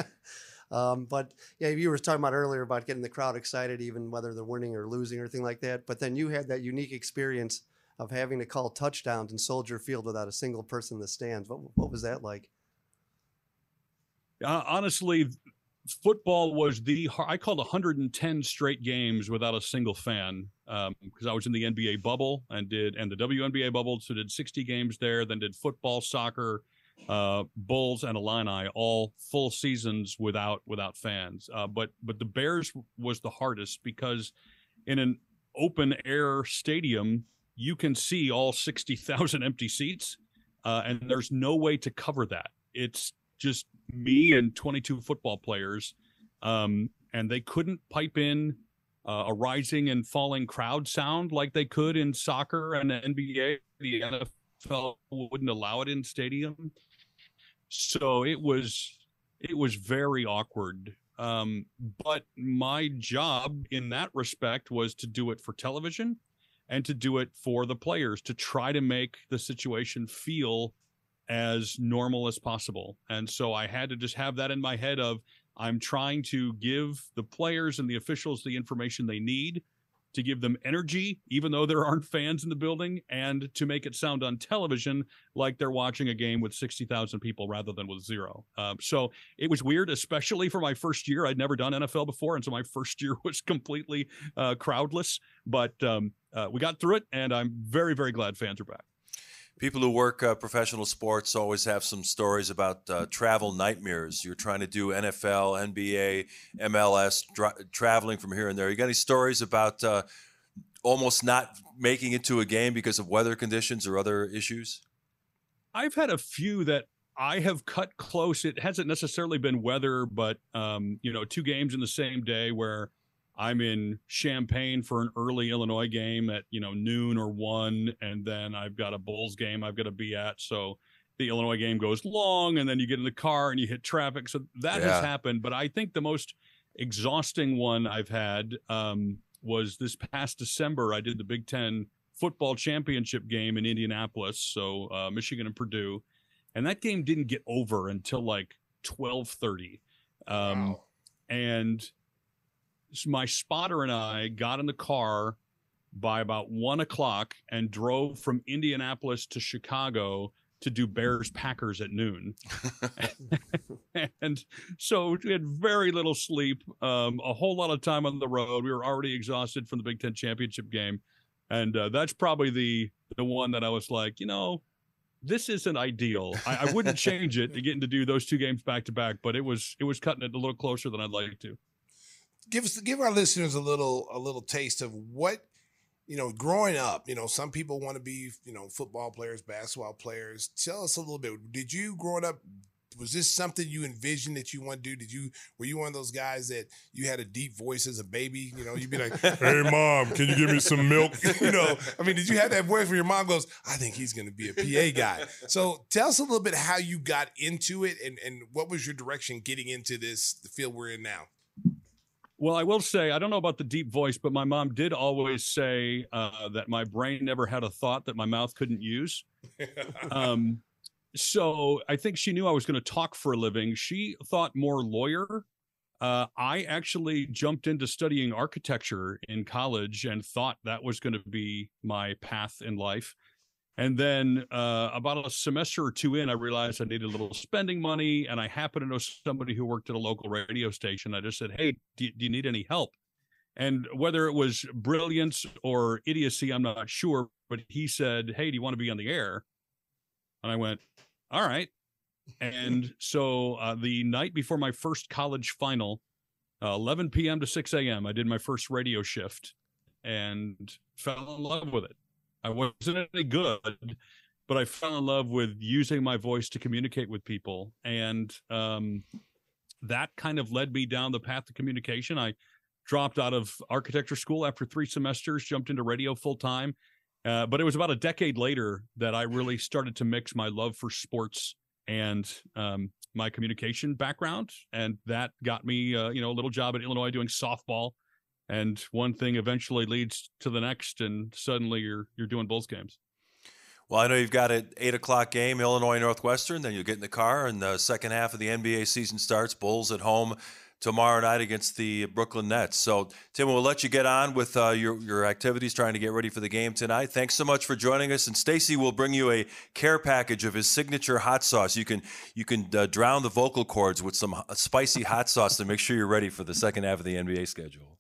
Um, but yeah, you were talking about earlier about getting the crowd excited, even whether they're winning or losing or anything like that. But then you had that unique experience of having to call touchdowns in Soldier Field without a single person in the stands. What, what was that like? Uh, honestly, football was the I called 110 straight games without a single fan because I was in the NBA bubble and did and the WNBA bubble, so did 60 games there. Then did football, soccer, uh, Bulls, and Illini all full seasons without without fans. Uh, but but the Bears was the hardest because in an open air stadium you can see all 60,000 empty seats, uh, and there's no way to cover that. It's just me and 22 football players, um, and they couldn't pipe in uh, a rising and falling crowd sound like they could in soccer and the NBA. The NFL wouldn't allow it in stadium, so it was it was very awkward. Um, but my job in that respect was to do it for television and to do it for the players to try to make the situation feel as normal as possible. And so I had to just have that in my head of I'm trying to give the players and the officials the information they need to give them energy, even though there aren't fans in the building, and to make it sound on television like they're watching a game with 60,000 people rather than with zero. Um, so it was weird, especially for my first year. I'd never done NFL before. And so my first year was completely uh, crowdless, but um, uh, we got through it, and I'm very, very glad fans are back. People who work uh, professional sports always have some stories about uh, travel nightmares. You're trying to do NFL, NBA, MLS, dra- traveling from here and there. You got any stories about uh, almost not making it to a game because of weather conditions or other issues? I've had a few that I have cut close. It hasn't necessarily been weather, but um, you know, two games in the same day where I'm in Champaign for an early Illinois game at you know noon or one, and then I've got a Bulls game I've got to be at. So the Illinois game goes long, and then you get in the car and you hit traffic. So that Yeah. has happened. But I think the most exhausting one I've had um, was this past December. I did the Big Ten football championship game in Indianapolis, so uh, Michigan and Purdue, and that game didn't get over until like twelve thirty. Um, Wow. and my spotter and I got in the car by about one o'clock and drove from Indianapolis to Chicago to do Bears Packers at noon. and so we had very little sleep, um, a whole lot of time on the road. We were already exhausted from the Big Ten championship game. And uh, that's probably the the one that I was like, you know, this isn't ideal. I, I wouldn't change it to getting to do those two games back to back, but it was it was cutting it a little closer than I'd like to. Give us give our listeners a little a little taste of what you know growing up you know some people want to be you know football players basketball players. Tell us a little bit. Did you growing up was this something you envisioned that you want to do? Did you were you one of those guys that you had a deep voice as a baby? You know you'd be like Hey, mom, can you give me some milk? you know i mean did you have that voice where your mom goes i think he's going to be a pa guy. So tell us a little bit how you got into it and and what was your direction getting into this the field we're in now Well, I will say I don't know about the deep voice, but my mom did always say uh, that my brain never had a thought that my mouth couldn't use. Um, so I think she knew I was going to talk for a living. She thought more lawyer. Uh, I actually jumped into studying architecture in college and thought that was going to be my path in life. And then uh, about a semester or two in, I realized I needed a little spending money, and I happened to know somebody who worked at a local radio station. I just said, "Hey, do, do you need any help?" And whether it was brilliance or idiocy, I'm not sure. But he said, "Hey, do you want to be on the air?" And I went, "All right." And so uh, the night before my first college final, uh, 11 p.m. to 6 a.m., I did my first radio shift and fell in love with it. I wasn't any good, but I fell in love with using my voice to communicate with people. And um, that kind of led me down the path of communication. I dropped out of architecture school after three semesters, jumped into radio full time. Uh, but it was about a decade later that I really started to mix my love for sports and um, my communication background, and that got me, uh, you know, a little job at Illinois doing softball. And one thing eventually leads to the next, and suddenly you're you're doing Bulls games. Well, I know you've got an eight o'clock game, Illinois Northwestern. Then you'll get in the car, and the second half of the NBA season starts. Bulls at home tomorrow night against the Brooklyn Nets. So, Tim, we'll let you get on with uh, your your activities, trying to get ready for the game tonight. Thanks so much for joining us. And Stacey will bring you a care package of his signature hot sauce. You can you can uh, drown the vocal cords with some spicy hot sauce to make sure you're ready for the second half of the NBA schedule.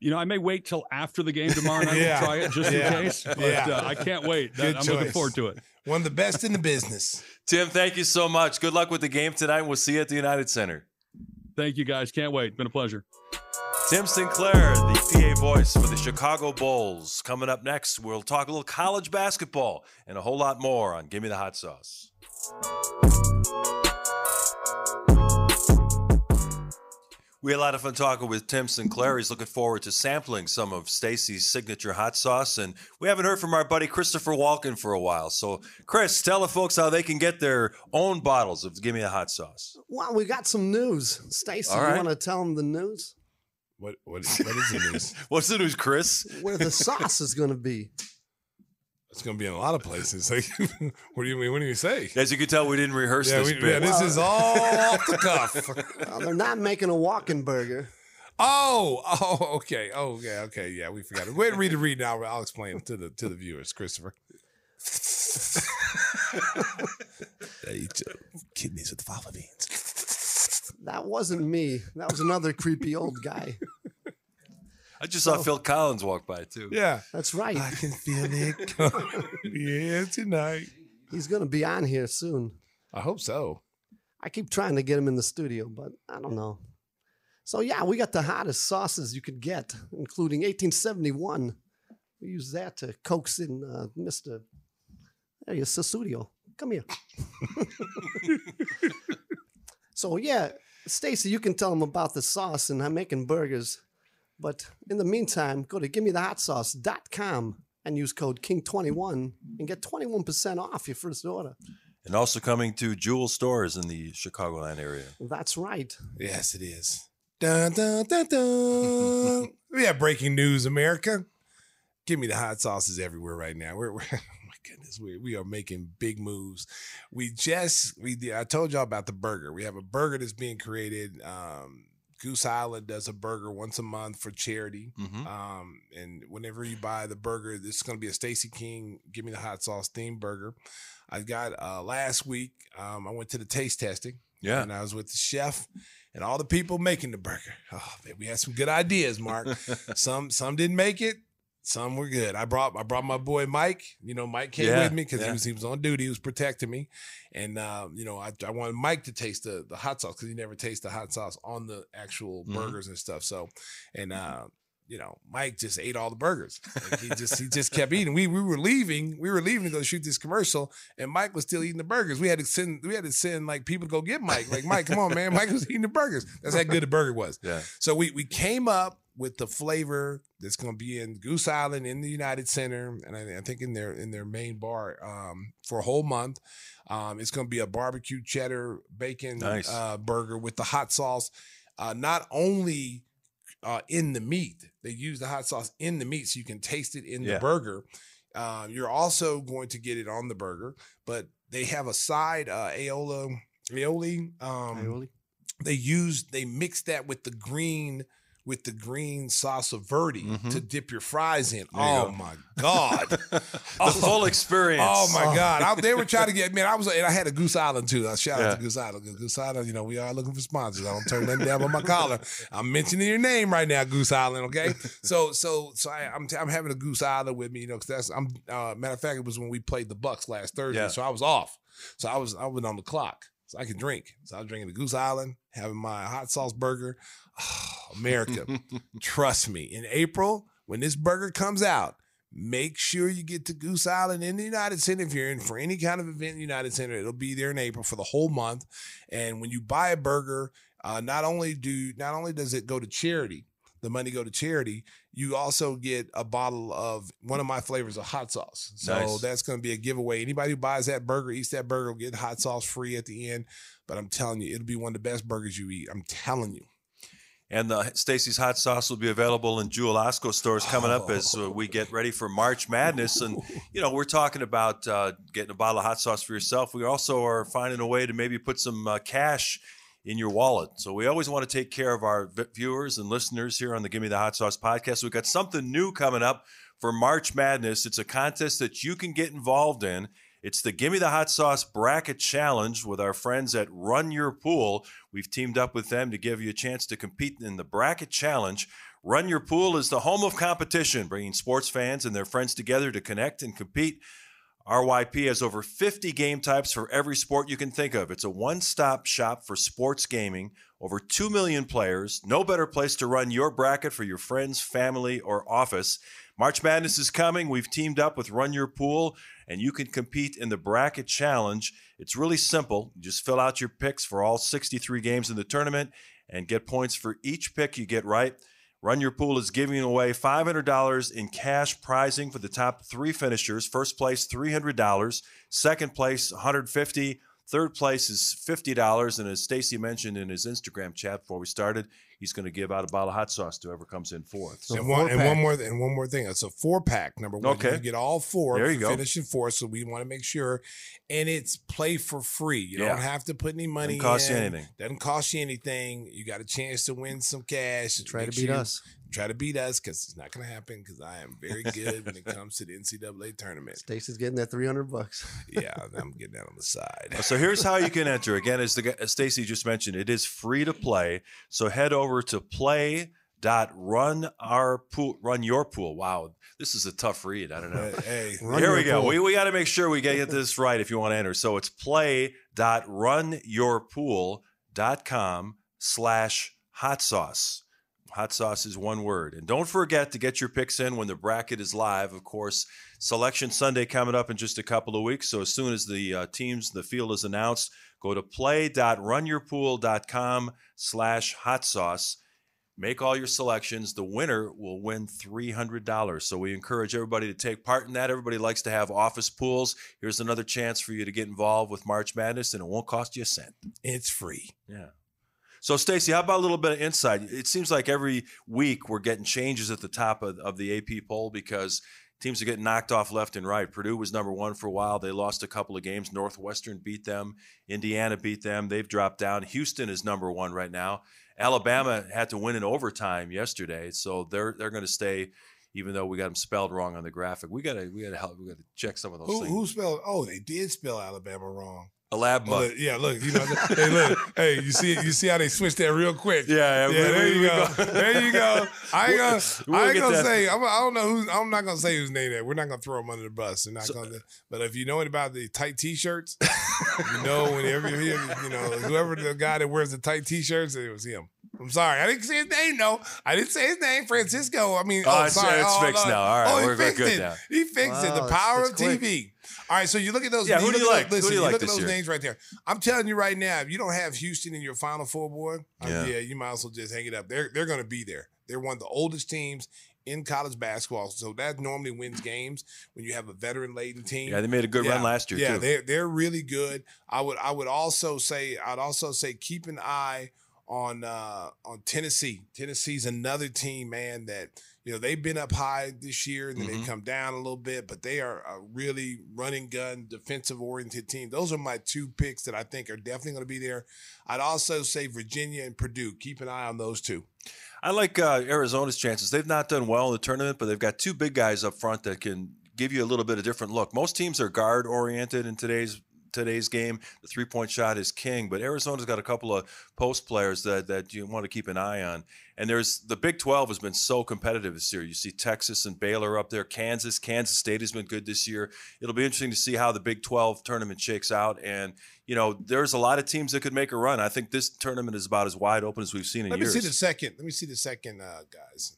You know, I may wait till after the game tomorrow night Yeah. to try it just Yeah. in case. But Yeah. uh, I can't wait. Good I'm looking forward to it. one of the best in the business Tim, thank you so much. Good luck with the game tonight. We'll see you at the United Center. Thank you guys. Can't wait. Been a pleasure. Tim Sinclair, the PA voice for the Chicago Bulls. Coming up next, we'll talk a little college basketball and a whole lot more on Gimme the Hot Sauce. We had a lot of fun talking with Tim Sinclair. He's looking forward to sampling some of Stacey's signature hot sauce. And we haven't heard from our buddy Christopher Walken for a while. So, Chris, tell the folks how they can get their own bottles of Gimme the Hot Sauce. Well, we got some news. Stacey, All you want to tell them the news? what what, what is the news What's the news, Chris? Where the sauce is going to be. It's going to be in a lot of places like what do you mean what do you say As you can tell, we didn't rehearse yeah, this we, bit. yeah, this is all off the cuff. Well, they're not making a walking burger. Oh, oh, okay, oh, yeah, okay, yeah, we forgot it. Go ahead and read the read now. I'll explain it to the to the viewers, Christopher. they eat uh, kidneys with fava beans. That wasn't me. That was another creepy old guy. I just saw Phil Collins walk by too. Yeah, That's right. I can feel it coming. yeah, tonight. He's going to be on here soon. I hope so. I keep trying to get him in the studio, but I don't know. So yeah, we got the hottest sauces you could get, including 1871. We use that to coax in uh, Mister. There you Sussudio. Come here. so yeah, Stacey, you can tell them about the sauce and I'm making burgers. But in the meantime, go to gimmethehot and use code KING21 and get 21% off your first order. And also coming to Jewel stores in the Chicagoland area. That's right. Yes, it is. Dun, dun, dun, dun. we have breaking news, America. Give me the hot sauces everywhere right now. We're, we're oh my goodness, we, we are making big moves. We just we I told y'all about the burger. We have a burger that's being created. Um, Goose Island does a burger once a month for charity. Mhm. Um, and whenever you buy the burger, this is going to be a Stacey King Give Me the Hot Sauce themed burger. I got uh, last week. Um, I went to the taste testing. Yeah. and I was with the chef and all the people making the burger. Oh man, we had some good ideas, Mark. some some didn't make it. Some were good. I brought I brought my boy Mike. You know, Mike came Yeah, with me because yeah. he was he was on duty. He was protecting me, and uh, you know I, I wanted Mike to taste the the hot sauce because he never tasted the hot sauce on the actual Mhm. burgers and stuff. So, and uh, you know, Mike just ate all the burgers. Like, he just he just kept eating. We we were leaving. We were leaving to go shoot this commercial, and Mike was still eating the burgers. We had to send we had to send like people to go get Mike. Like Mike, come on, man. Mike was eating the burgers. That's how good the burger was. Yeah. So we we came up with the flavor that's going to be in Goose Island in the United Center, and I, I think in their in their main bar um, for a whole month. Um, it's going to be a barbecue cheddar bacon Nice. uh, burger with the hot sauce. Uh, not only uh, in the meat, they use the hot sauce in the meat so you can taste it in Yeah. the burger. Uh, you're also going to get it on the burger, but they have a side uh, aola aioli. Um, Aioli. they use they mix that with the green with the green salsa verde Mhm. to dip your fries in. There Oh go. my god! the full experience. Oh my God! I, they were trying to get man. I was and I had a Goose Island too. I shout Yeah. out to Goose Island. 'cause Goose Island, you know, we are looking for sponsors. I don't turn nothing down on my collar. I'm mentioning your name right now, Goose Island. Okay, so so so I, I'm I'm having a Goose Island with me, you know, because that's I'm uh, matter of fact, it was when we played the Bucks last Thursday, Yeah. so I was off. So I was I went on the clock, so I can drink. So I was drinking the Goose Island, having my hot sauce burger. Oh, America, trust me. In April, when this burger comes out, make sure you get to Goose Island in the United Center. If you're in for any kind of event in the United Center, it'll be there in April for the whole month. And when you buy a burger, uh, not only do not only does it go to charity, the money go to charity, you also get a bottle of one of my flavors of hot sauce. So Nice. that's going to be a giveaway. Anybody who buys that burger, eats that burger, will get hot sauce free at the end. But I'm telling you, it'll be one of the best burgers you eat. I'm telling you. And the Stacey's hot sauce will be available in Jewel Osco stores coming up as uh, we get ready for March Madness. And you know, we're talking about uh, getting a bottle of hot sauce for yourself. We also are finding a way to maybe put some uh, cash in your wallet. So we always want to take care of our vi- viewers and listeners here on the Give Me the Hot Sauce podcast. We've got something new coming up for March Madness. It's a contest that you can get involved in. It's the Gimme the Hot Sauce Bracket Challenge with our friends at Run Your Pool. We've teamed up with them to give you a chance to compete in the Bracket Challenge. Run Your Pool is the home of competition, bringing sports fans and their friends together to connect and compete. RYP has over 50 game types for every sport you can think of. It's a one stop shop for sports gaming, over 2 million players. No better place to run your bracket for your friends, family, or office. March Madness is coming. We've teamed up with Run Your Pool, and you can compete in the Bracket Challenge. It's really simple. You just fill out your picks for all 63 games in the tournament and get points for each pick you get right. Run Your Pool is giving away $500 in cash prizing for the top three finishers. First place, $300. Second place, $150. Third place is $50. And as Stacey mentioned in his Instagram chat before we started, he's going to give out a bottle of hot sauce to whoever comes in fourth. So and one, and one more and one more thing. It's a four pack. Number one, Okay. you get all four. There you for go. Finishing four, so we want to make sure, and it's play for free. You Yeah. don't have to put any money. Doesn't cost you in. anything. Doesn't cost you anything. You got a chance to win some cash. Try to beat sure- us. Try to beat us because it's not going to happen. Because I am very good when it comes to the NCAA tournament. Stacey's getting that 300 bucks. Yeah, I'm getting that on the side. So here's how you can enter. Again, as the guy- as Stacey just mentioned, it is free to play. So head over to play.run our pool run your pool. Wow, this is a tough read. I don't know. Hey, Run Here we go. pool. We, we got to make sure we get this right if you want to enter. So it's play.runyourpool.com slash hot sauce. Hot sauce is one word. And don't forget to get your picks in when the bracket is live. Of course, Selection Sunday coming up in just a couple of weeks. So as soon as the uh, teams, the field is announced, go to play.runyourpool.com slash hot sauce. Make all your selections. The winner will win $300. So we encourage everybody to take part in that. Everybody likes to have office pools. Here's another chance for you to get involved with March Madness, and it won't cost you a cent. It's free. Yeah. So, Stacey, how about a little bit of insight? It seems like every week we're getting changes at the top of, of the AP poll because teams are getting knocked off left and right. Purdue was number one for a while. They lost a couple of games. Northwestern beat them. Indiana beat them. They've dropped down. Houston is number one right now. Alabama had to win in overtime yesterday, so they're they're going to stay. Even though we got them spelled wrong on the graphic, we gotta we gotta help. We gotta check some of those Who, things. who spelled? Oh, they did spell Alabama wrong. Alabama. Oh, look, yeah, look, you know, hey, look, hey, you see, you see how they switched that real quick. Yeah, yeah, yeah. we- There we- you we go. go. There you go. I ain't gonna, We'll I ain't gonna that. say. I'm, I don't know who's. I'm not gonna say whose name that. We're not gonna throw them under the bus. We're not So- gonna. Uh, but if you know anything about the tight t-shirts, you know whenever you hear, you know, whoever the guy that wears the tight t-shirts, it was him. I'm sorry, I didn't say his name. No, I didn't say his name. Francisco. I mean, Oh, oh, it's- sorry. it's oh, fixed no. now. All right, oh, he we're- we're fixed good it. now. He fixed it. The power it's of quick. TV. All right, so you look at those. Yeah, who do you look at like? Who those- Listen, do you like look at those year? names right there. I'm telling you right now, if you don't have Houston in your Final Four, boy, uh, Yeah. yeah, you might as well just hang it up. They're they're going to be there. They're one of the oldest teams in college basketball, so that normally wins games when you have a veteran laden team. yeah, they made a good run last year Yeah, too. they're they're really good. I would I would also say I'd also say keep an eye on uh on Tennessee. Tennessee's another team, man, that you know they've been up high this year and then Mhm. they come down a little bit, but they are a really running gun, defensive oriented team. Those are my two picks that I think are definitely going to be there. I'd also say Virginia and Purdue. Keep an eye on those two. I like uh, Arizona's chances. They've not done well in the tournament, but they've got two big guys up front that can give you a little bit of different look. Most teams are guard oriented in today's today's game. The three point shot is king, but Arizona's got a couple of post players that that you want to keep an eye on. And there's the Big 12 has been so competitive this year. You see Texas and Baylor up there, Kansas, Kansas State has been good this year. It'll be interesting to see how the Big 12 tournament shakes out. And you know, there's a lot of teams that could make a run. I think this tournament is about as wide open as we've seen in Let years. Let me see the second. Let me see the second, uh, guys.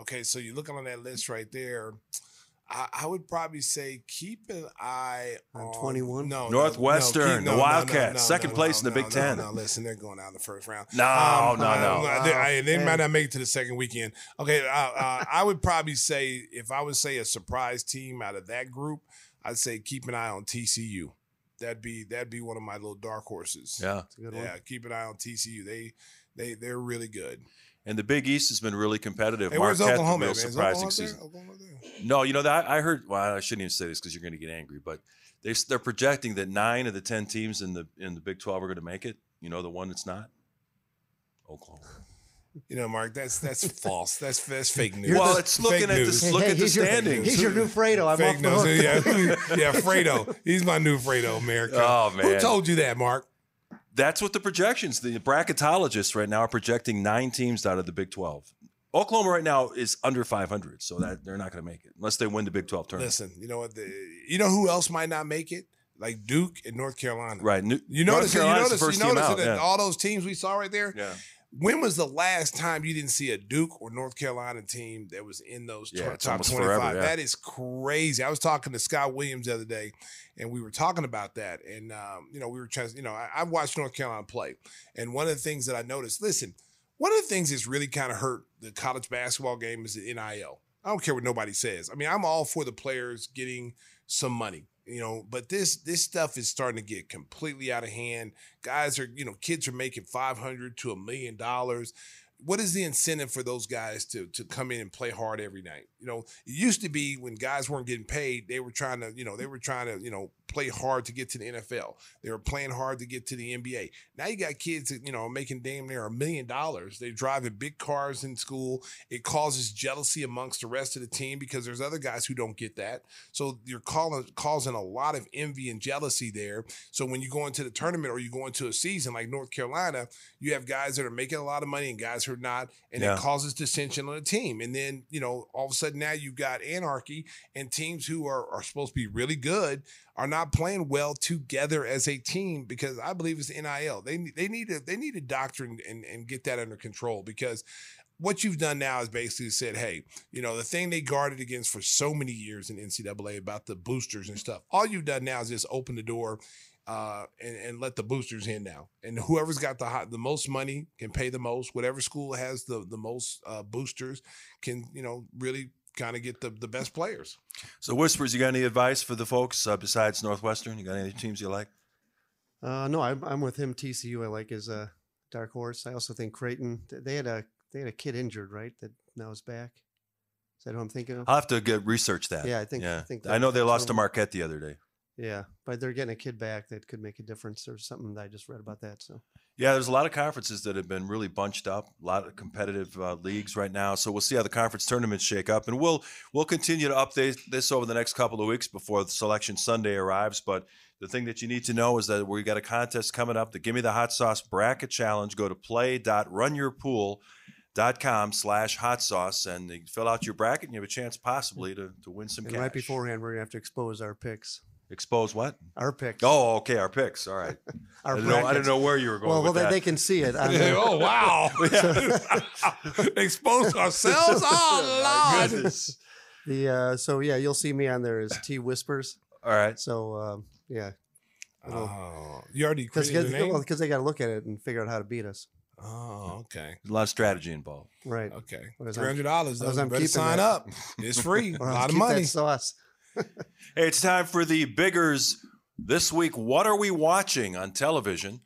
Okay, so you're looking on that list right there. I, I would probably say keep an eye On on 21? No, no, Northwestern, no, the no, Wildcats, no, second no, place in the Big no, Ten. No, listen, they're going out in the first round. No, Um, no, uh, no. they, I- they might not make it to the second weekend. Okay, uh, uh, I would probably say if I would say a surprise team out of that group, I'd say keep an eye on TCU. That'd be that'd be one of my little dark horses. Yeah. It's a good one. yeah. Keep an eye on TCU. They they they're really good. And the Big East has been really competitive. Hey, where's Marquette, Oklahoma? real at, man? Is surprising Oklahoma season. Oklahoma there? No, you know that I heard. Well, I shouldn't even say this because you're going to get angry, but they they're projecting that nine of the ten teams in the in the Big Twelve are going to make it. You know, the one that's not Oklahoma. You know, Mark, that's that's false. That's that's fake news. Well, it's looking Fake at news. this. Look at the he's your- standings. he's your new Fredo. I'm Fake off the news. hook. Yeah, yeah, Fredo. He's my new Fredo, America. Oh, man, Who told you that, Mark? That's what the projections. The bracketologists right now are projecting nine teams out of the Big Twelve. Oklahoma right now is under 500, so that they're not going to make it unless they win the Big 12 tournament. Listen, you know what? The, you know who else might not make it? Like Duke and North Carolina. Right. New, You North notice, you notice, the first you team out. that yeah. all those teams we saw right there. yeah. When was the last time you didn't see a Duke or North Carolina team that was in those Yeah, top, top 25? forever, yeah. That is crazy. I was talking to Scott Williams the other day, and we were talking about that. And, um, you know, we were trying you know, I, I've watched North Carolina play. And one of the things that I noticed, listen, one of the things that's really kind of hurt the college basketball game is the NIL. I don't care what nobody says. I mean, I'm all for the players getting some money, you know, but this this stuff is starting to get completely out of hand. Guys are, you know, kids are making 500 to a million dollars. What is the incentive for those guys to to come in and play hard every night? You know, it used to be when guys weren't getting paid, they were trying to, you know, they were trying to, you know, play hard to get to the NFL. They were playing hard to get to the NBA. Now you got kids that, you know, making damn near a million dollars. They're driving big cars in school. It causes jealousy amongst the rest of the team because there's other guys who don't get that. So you're calling, causing a lot of envy and jealousy there. So when you go into the tournament or you go into a season like North Carolina, you have guys that are making a lot of money and guys who are not, and Yeah. it causes dissension on the team. And then, you know, all of a sudden now you've got anarchy and teams who are, are supposed to be really good are not playing well together as a team because I believe it's NIL. They they need to they need to doctrine and, and get that under control because what you've done now is basically said, hey, you know, the thing they guarded against for so many years in NCAA about the boosters and stuff. All you've done now is just open the door uh, and, and let the boosters in now. And whoever's got the hot, the most money can pay the most. Whatever school has the the most uh, boosters can, you know, really kind of get the, the best players. So, Whispers, you got any advice for the folks uh, besides Northwestern? You got any teams you like? Uh, no, I'm, I'm with him. TCU, I like his uh, dark horse. I also think Creighton. They had a they had a kid injured, right? That now is back. Is that who I'm thinking of? I'll have to get research that. Yeah, I think- Yeah. I think that I know they that's lost to. Marquette the other day. Yeah, but they're getting a kid back that could make a difference. There's something that I just read about that. So Yeah, there's a lot of conferences that have been really bunched up. A lot of competitive uh, leagues right now. So we'll see how the conference tournaments shake up, and we'll we'll continue to update this over the next couple of weeks before the selection Sunday arrives. But the thing that you need to know is that we've got a contest coming up. The Give Me the Hot Sauce Bracket Challenge. Go to play.runyourpool.com slash hot sauce and fill out your bracket and you have a chance possibly to, to win some and cash. right beforehand, we're gonna have to expose our picks. Expose what? Our picks. Oh, okay, our picks. All right. our I, didn't know, I didn't know where you were going Well, well, they, they can see it. on Yeah, the- oh wow! Expose ourselves. Oh Lord! the uh, so yeah, you'll see me on there as T Whispers. All right. So um, yeah, Oh, you already because name. they got to look at it and figure out how to beat us. Oh, okay, There's a lot of strategy involved. Right. okay. Three I'm- hundred dollars. what is though. I'm You better keeping sign that. up. It's free. A lot of keep that money. sauce. Hey, it's time for the Biggers this week. What are we watching on television?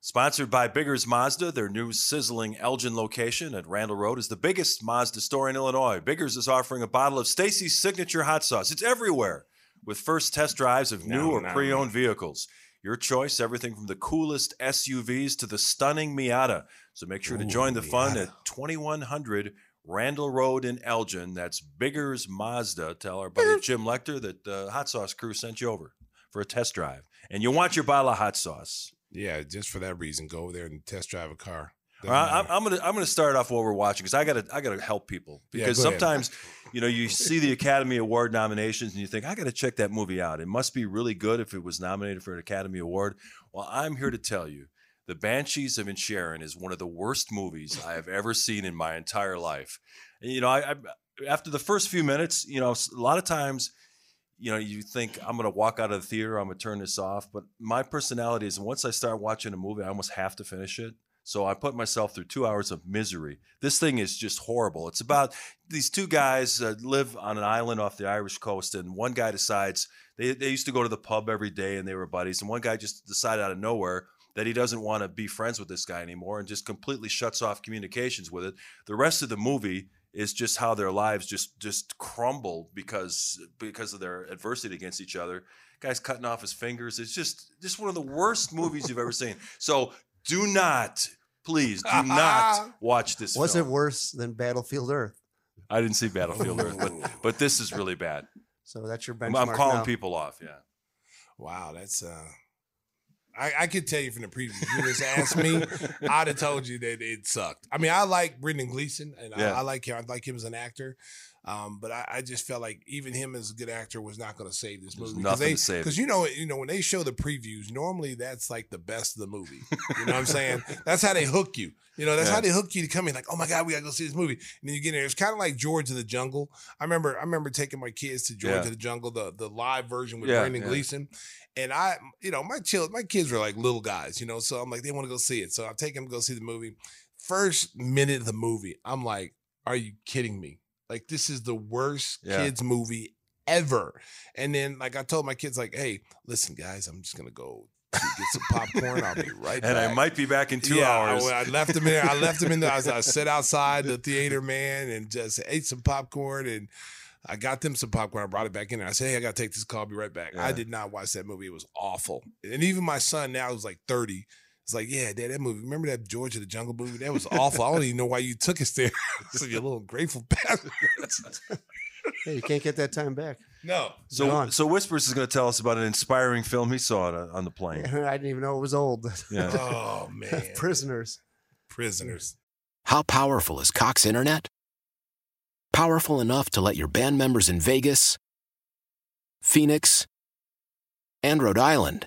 Sponsored by Biggers Mazda, their new sizzling Elgin location at Randall Road is the biggest Mazda store in Illinois. Biggers is offering a bottle of Stacey's signature hot sauce. It's everywhere with first test drives of new No, or no. pre-owned vehicles. Your choice, everything from the coolest SUVs to the stunning Miata. So make sure to join the fun Miata. at 2100 Randall Road in Elgin. That's Biggers Mazda. Tell our buddy Jim Lecter that the hot sauce crew sent you over for a test drive. And you want your bottle of hot sauce. Yeah, just for that reason, go over there and test drive a car. All right, I'm, I'm gonna I'm gonna start off what we're watching because I gotta I gotta help people Yeah, because go ahead. sometimes you know you see the Academy Award nominations and you think I gotta check that movie out. It must be really good if it was nominated for an Academy Award. Well, I'm here to tell you, The Banshees of Inisherin is one of the worst movies I have ever seen in my entire life. And, you know, I, I after the first few minutes, you know, a lot of times. You know, you think I'm going to walk out of the theater, I'm going to turn this off. But my personality is once I start watching a movie, I almost have to finish it. So I put myself through two hours of misery. This thing is just horrible. It's about these two guys uh, live on an island off the Irish coast, and one guy decides they, they used to go to the pub every day and they were buddies. And one guy just decided out of nowhere that he doesn't want to be friends with this guy anymore and just completely shuts off communications with it. The rest of the movie is just how their lives just just crumble because because of their adversity against each other. Guy's cutting off his fingers. It's just just one of the worst movies you've ever seen. So do not, please, do not watch this. Was film. it worse than Battlefield Earth? I didn't see Battlefield Earth, but but this is really bad. So that's your I'm, benchmark. I'm calling now. people off. Yeah. Wow, that's uh I, I could tell you from the preview. You just asked me, I'd have told you that it sucked. I mean, I like Brendan Gleeson, and Yeah. I, I like him. I like him as an actor, um, but I, I just felt like even him as a good actor was not going to save this movie. nothing they, to save. Because you know, you know when they show the previews, normally that's like the best of the movie. You know what I'm saying? That's how they hook you. You know, that's Yeah. how they hook you to come in. Like, oh my god, we gotta go see this movie. And then you get in there. It's kind of like George of the Jungle. I remember, I remember taking my kids to George Yeah. of the Jungle, the the live version with Yeah, Brendan yeah. Gleeson. And I, you know, my child, my kids were like little guys, you know, so I'm like, they want to go see it. So I'm taking them to go see the movie. First minute of the movie, I'm like, are you kidding me? Like, this is the worst Yeah. kids movie ever. And then, like, I told my kids, like, hey, listen, guys, I'm just gonna go get some popcorn. I'll be right And back. I might be back in two yeah, hours. I, I left them there. I left them in there. I, I sat outside the theater, man, and just ate some popcorn. And I got them some popcorn. I brought it back in there. I said, "Hey, I got to take this call. I'll be right back." I did not watch that movie. It was awful. And even my son now who's like thirty. It's like, yeah, dad, that movie. Remember that George of the Jungle movie? That was awful. I don't even know why you took us there. so you little grateful bastard. Hey, you can't get that time back. no. so Gone. so Whispers is going to tell us about an inspiring film he saw on, on the plane. I didn't even know it was old. Yeah. Oh man, Prisoners. prisoners. How powerful is Cox Internet? Powerful enough to let your band members in Vegas, Phoenix, and Rhode Island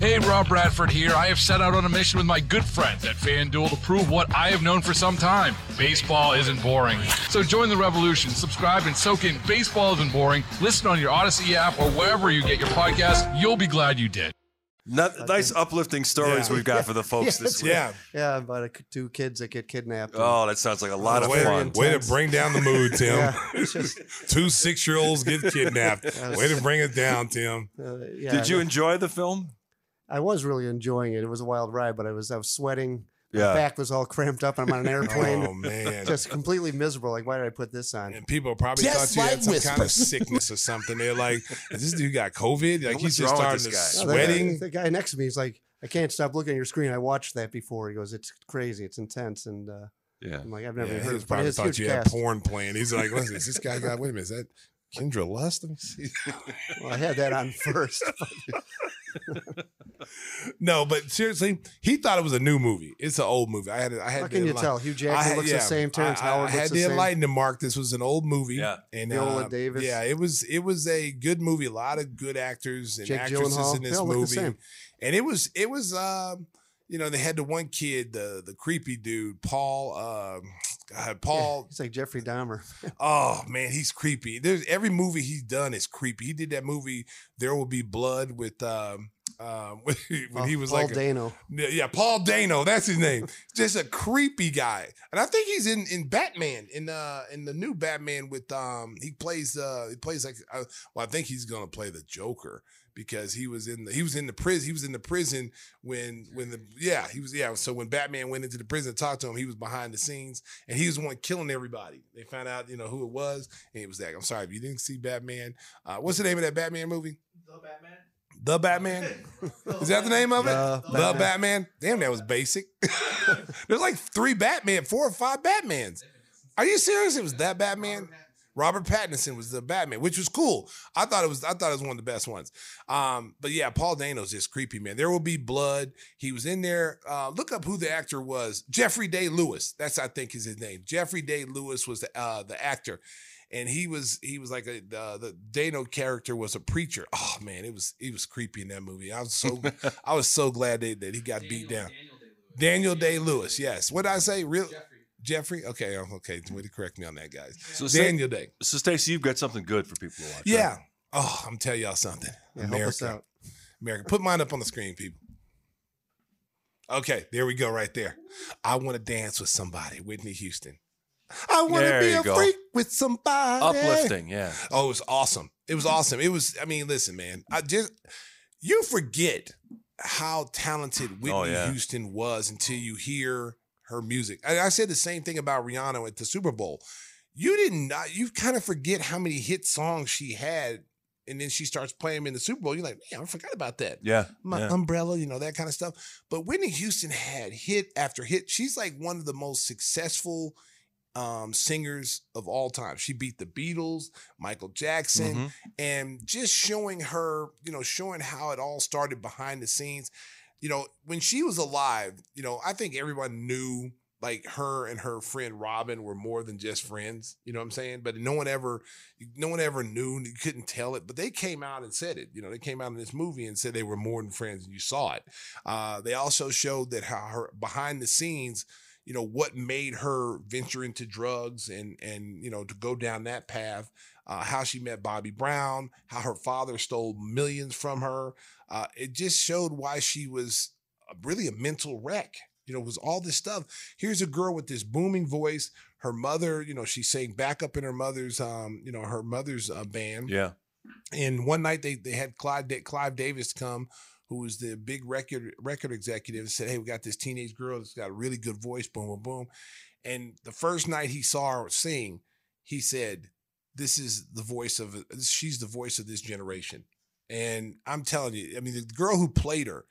Hey, Rob Bradford here. I have set out on a mission with my good friends at FanDuel to prove what I have known for some time baseball isn't boring. So join the revolution. Subscribe and soak in Baseball Isn't Boring. Listen on your Audacy app or wherever you get your podcast. You'll be glad you did. Not, nice uplifting stories Yeah. we've got for the folks this week. Yeah. Yeah, about a, two kids that get kidnapped. Oh, that sounds like a lot of way, fun. way to bring down the mood, Tim. Yeah, just- Two six year olds get kidnapped. Yes. Way to bring it down, Tim. Uh, yeah, Did you enjoy the film? I was really enjoying it. It was a wild ride, but I was I was sweating. My Yeah. back was all cramped up. I'm on an airplane. Oh, man. just completely miserable. Like, why did I put this on? And people probably Just thought you had some kind of sickness or something. They're like, "Is this dude got COVID? Like What's he's just starting to this guy?" No, the guy- sweating." The guy next to me is like, I can't stop looking at your screen. I watched that before. He goes, it's crazy. It's intense. And uh, Yeah. I'm like, I've never Yeah, heard he of probably thought huge you had porn playing. He's like, "Listen, is this guy got? Wait a minute, is that Kendra Lust? Let me see." Well, I had that on first. no, but seriously, he thought it was a new movie. It's an old movie. I had, I had. How to can you tell? Hugh I Jackman had- looks the same. Terrence I, I, Howard I had to the same. enlighten him, Mark. This was an old movie. Yeah. and Viola uh, Davis. Yeah, it was. It was a good movie. A lot of good actors and Jake actresses Gyllenhaal. in this all look the movie, and it was. It was. Um, you know, they had the one kid, the the creepy dude, Paul. Um, God, Paul. He's like Jeffrey Dahmer. Oh man, he's creepy. There's every movie he's done is creepy. He did that movie There Will Be Blood with um um when, when he was Paul like a- Dano. yeah, yeah, Paul Dano, that's his name. Just a creepy guy. And I think he's in in Batman in uh in the new Batman with um he plays uh he plays like uh, well I think he's going to play the Joker because he was in the he was in the prison he was in the prison when when the yeah he was yeah so when Batman went into the prison to talk to him he was behind the scenes and he was the one killing everybody. They found out you know who it was and it was that I'm sorry if you didn't see Batman uh what's the name of that Batman movie? The Batman? Is that the name of it? The the Batman. Batman? Damn that was basic. There's like three Batman four or five Batmans. Are you serious? It was that Batman Robert Pattinson was the Batman, which was cool. I thought it was. I thought it was one of the best ones. Um, but yeah, Paul Dano's just creepy, man. There will be blood. He was in there. Uh, look up who the actor was. Jeffrey Day Lewis. That's I think is his name. Jeffrey Day Lewis was the uh, the actor, and he was he was like a uh, the Dano character was a preacher. Oh man, it was he was creepy in that movie. I was so I was so glad that, that he got beat down. Daniel Day Lewis. Yes. What did I say? Real. Jeffrey. Okay. oh, Okay. Way to correct me on that, guys. So Sta- Daniel Day. So, Stacey, you've got something good for people to watch. Yeah. right? Oh, I'm telling y'all something. Yeah, help us America. out. America. Put mine up on the screen, people. Okay, there we go, right there. I want to dance with somebody, Whitney Houston. I want to be a go. freak with somebody. Uplifting, yeah. Oh, it was awesome. It was awesome. It was, I mean, listen, man. I just you forget how talented oh, Whitney Oh, yeah. Houston was until you hear her music. And I said the same thing about Rihanna at the Super Bowl. You didn't you kind of forget how many hit songs she had and then she starts playing him in the Super Bowl. You're like, man, I forgot about that. Yeah, My yeah. umbrella, you know, that kind of stuff. But Whitney Houston had hit after hit. She's like one of the most successful um, singers of all time. She beat the Beatles, Michael Jackson, Mhm. and just showing her, you know, showing how it all started behind the scenes. You know, when she was alive, you know, I think everyone knew like her and her friend Robin were more than just friends. You know what I'm saying? But no one ever, no one ever knew. You couldn't tell it. But they came out and said it. You know, they came out in this movie and said they were more than friends, and you saw it. Uh, they also showed that how her behind the scenes, you know, what made her venture into drugs and and you know to go down that path. Uh, how she met Bobby Brown, how her father stole millions from her. Uh, it just showed why she was really a mental wreck. You know, it was all this stuff. Here's a girl with this booming voice. Her mother, you know, she sang backup in her mother's, um, you know, her mother's uh, band. Yeah. And one night they they had Clive Clive Davis come, who was the big record record executive, and said, "Hey, we got this teenage girl that's got a really good voice." Boom, boom, boom. And the first night he saw her sing, he said, "This is the voice of she's the voice of this generation." And I'm telling you, I mean, the girl who played her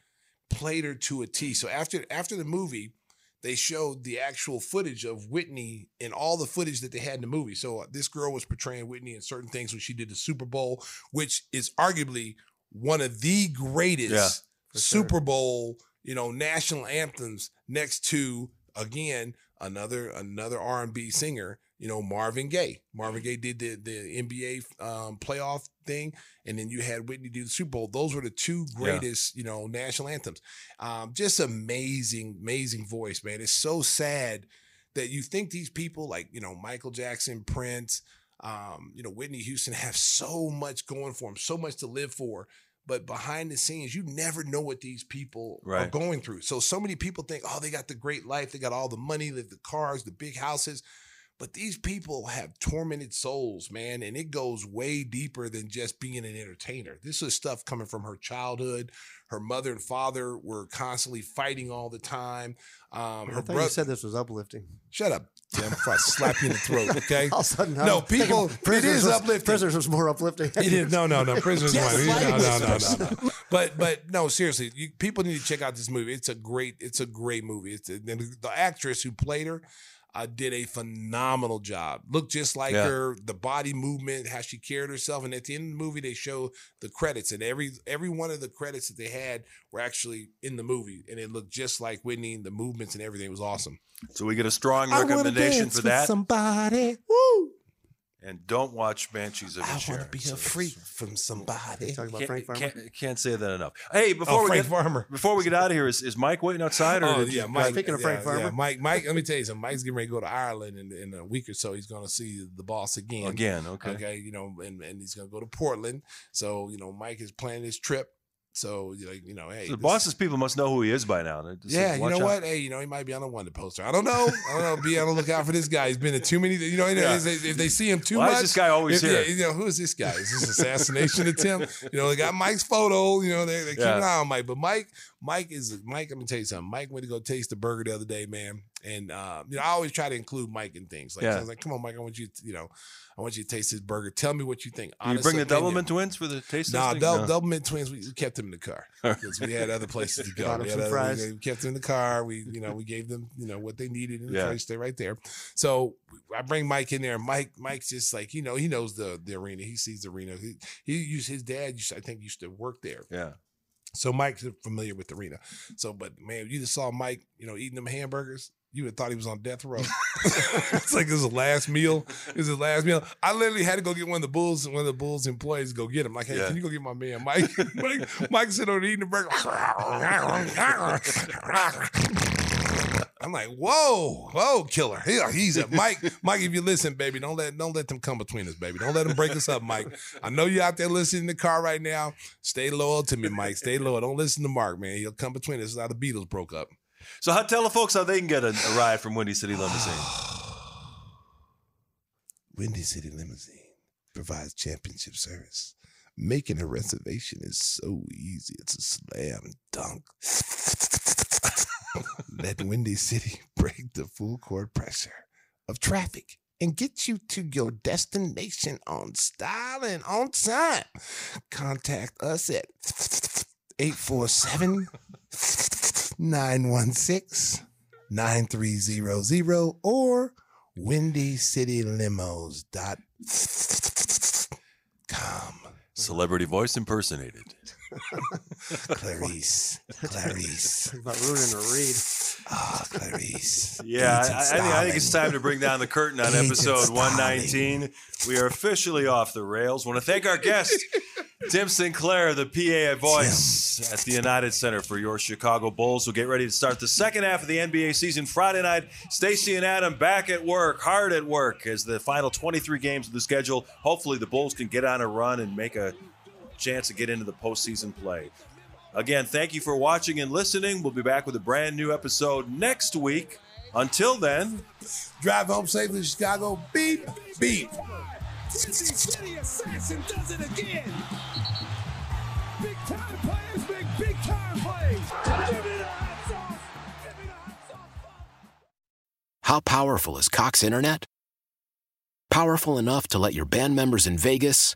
played her to a T. So after after the movie, they showed the actual footage of Whitney and all the footage that they had in the movie. So this girl was portraying Whitney in certain things when she did the Super Bowl, which is arguably one of the greatest Yeah, for sure. Super Bowl, you know, national anthems next to again another another R&B singer, you know, Marvin Gaye. Marvin Gaye did the the NBA um, playoff thing, and then you had Whitney do the Super Bowl. Those were the two Yeah. greatest, you know, national anthems. Um, just amazing, amazing voice, man. It's so sad that you think these people like you know Michael Jackson, Prince, um, you know Whitney Houston have so much going for them, so much to live for. But behind the scenes, you never know what these people are going through. So so many people think, oh, they got the great life, they got all the money, the, the cars, the big houses. But these people have tormented souls, man, and it goes way deeper than just being an entertainer. This is stuff coming from her childhood. Her mother and father were constantly fighting all the time. Um, her brother. said this was uplifting. Shut up, Tim. Before I slap you in the throat, okay? All of a sudden, no, people. It Prisoners was- uplifting. Prisoners was more uplifting. It is no, no, no. Prisoners Yes. No, no, no, no, no. But but no, seriously, you, people need to check out this movie. It's a great, it's a great movie. It's and the actress who played her. Uh, did a phenomenal job. Looked just like Yeah. her, the body movement, how she carried herself. And at the end of the movie, they show the credits, and every every one of the credits that they had were actually in the movie, and it looked just like Whitney. And the movements and everything was awesome. So we get a strong recommendation for that. Somebody, woo! And don't watch Banshees of I want to Inisherin. be a freak from somebody. Talking about Can't, Frank Farmer. can't, can't say that enough. Hey, oh, before Oh, we Frank get Farmer. before we get out of here, is, is Mike waiting outside? Or Oh yeah, Mike. Speaking of yeah, Frank yeah, Farmer. Mike. Mike. Let me tell you something. Mike's getting ready to go to Ireland in, in a week or so. He's going to see the boss again. again? Okay. Okay. You know, and, and he's going to go to Portland. So you know, Mike is planning his trip. So like you know, hey, the this- boss's people must know who he is by now. Yeah, you know out. what? Hey, you know, he might be on a wanted poster. I don't know. I don't know. Be on the lookout for this guy. He's been to too many. You know, Yeah. if, they, see him too Why is much, this guy always here? yeah, you know, who is this guy? Is this assassination attempt? You know, they got Mike's photo. You know, they, they keep Yeah. an eye on Mike. But Mike, Mike is Mike. Let me tell you something. Mike went to go taste the burger the other day, man. And uh, you know, I always try to include Mike in things. Like, Yeah. I was like, come on, Mike. I want you. To, you know, I want you to taste this burger. Tell me what you think. Do you Honest bring the opinion. Doublemint twins for the taste Nah, testing? Dub, No. Doublemint twins. We, we kept them in the car because we had other places to go. Bought 'em We, had other- fries. we kept them in the car. We, you know, we gave them, you know, what they needed in the Yeah. place. Stay right there. So I bring Mike in there. Mike, Mike's just like, you know, he knows the the arena. He sees the arena. He, he used his dad. Used, I think used to work there. Yeah. So Mike's familiar with the arena. So, but man, you just saw Mike, you know, eating them hamburgers. You would have thought he was on death row. it's like this is his last meal. This is his last meal. I literally had to go get one of the Bulls, one of the Bulls employees go get him. Like, hey, Yeah. can you go get my man Mike? Mike, Mike sit over eating the burger. I'm like, whoa, whoa, killer. He- he's a Mike. Mike, if you listen, baby, don't let don't let them come between us, baby. Don't let them break us up, Mike. I know you're out there listening in the car right now. Stay loyal to me, Mike. Stay loyal. Don't listen to Mark, man. He'll come between us. This is how the Beatles broke up. So how, tell the folks how they can get a, a ride from Windy City Limousine. Windy City Limousine provides championship service. Making a reservation is so easy. It's a slam dunk. Let Windy City break the full court pressure of traffic and get you to your destination on style and on time. Contact us at 847 916 9300 or windycitylimos.com. Celebrity voice impersonated. Clarice. Clarice. About ruining a read. Ah, Clarice. Yeah, I, I, think, I think it's time to bring down the curtain on Agent episode Stalin. 119. We are officially off the rails. want to thank our guest, Tim Sinclair, the PA voice at the United Center for your Chicago Bulls. We'll get ready to start the second half of the NBA season Friday night. Stacey and Adam back at work, hard at work, as the final 23 games of the schedule. Hopefully, the Bulls can get on a run and make a chance to get into the postseason play. Again, thank you for watching and listening. We'll be back with a brand new episode next week. Until then, Drive home safely, Chicago. Beep, beep. City Assassin does it again. Big time players make big time plays. Give me the hot sauce. Give me the hot sauce. How powerful is Cox Internet? Powerful enough to let your band members in Vegas,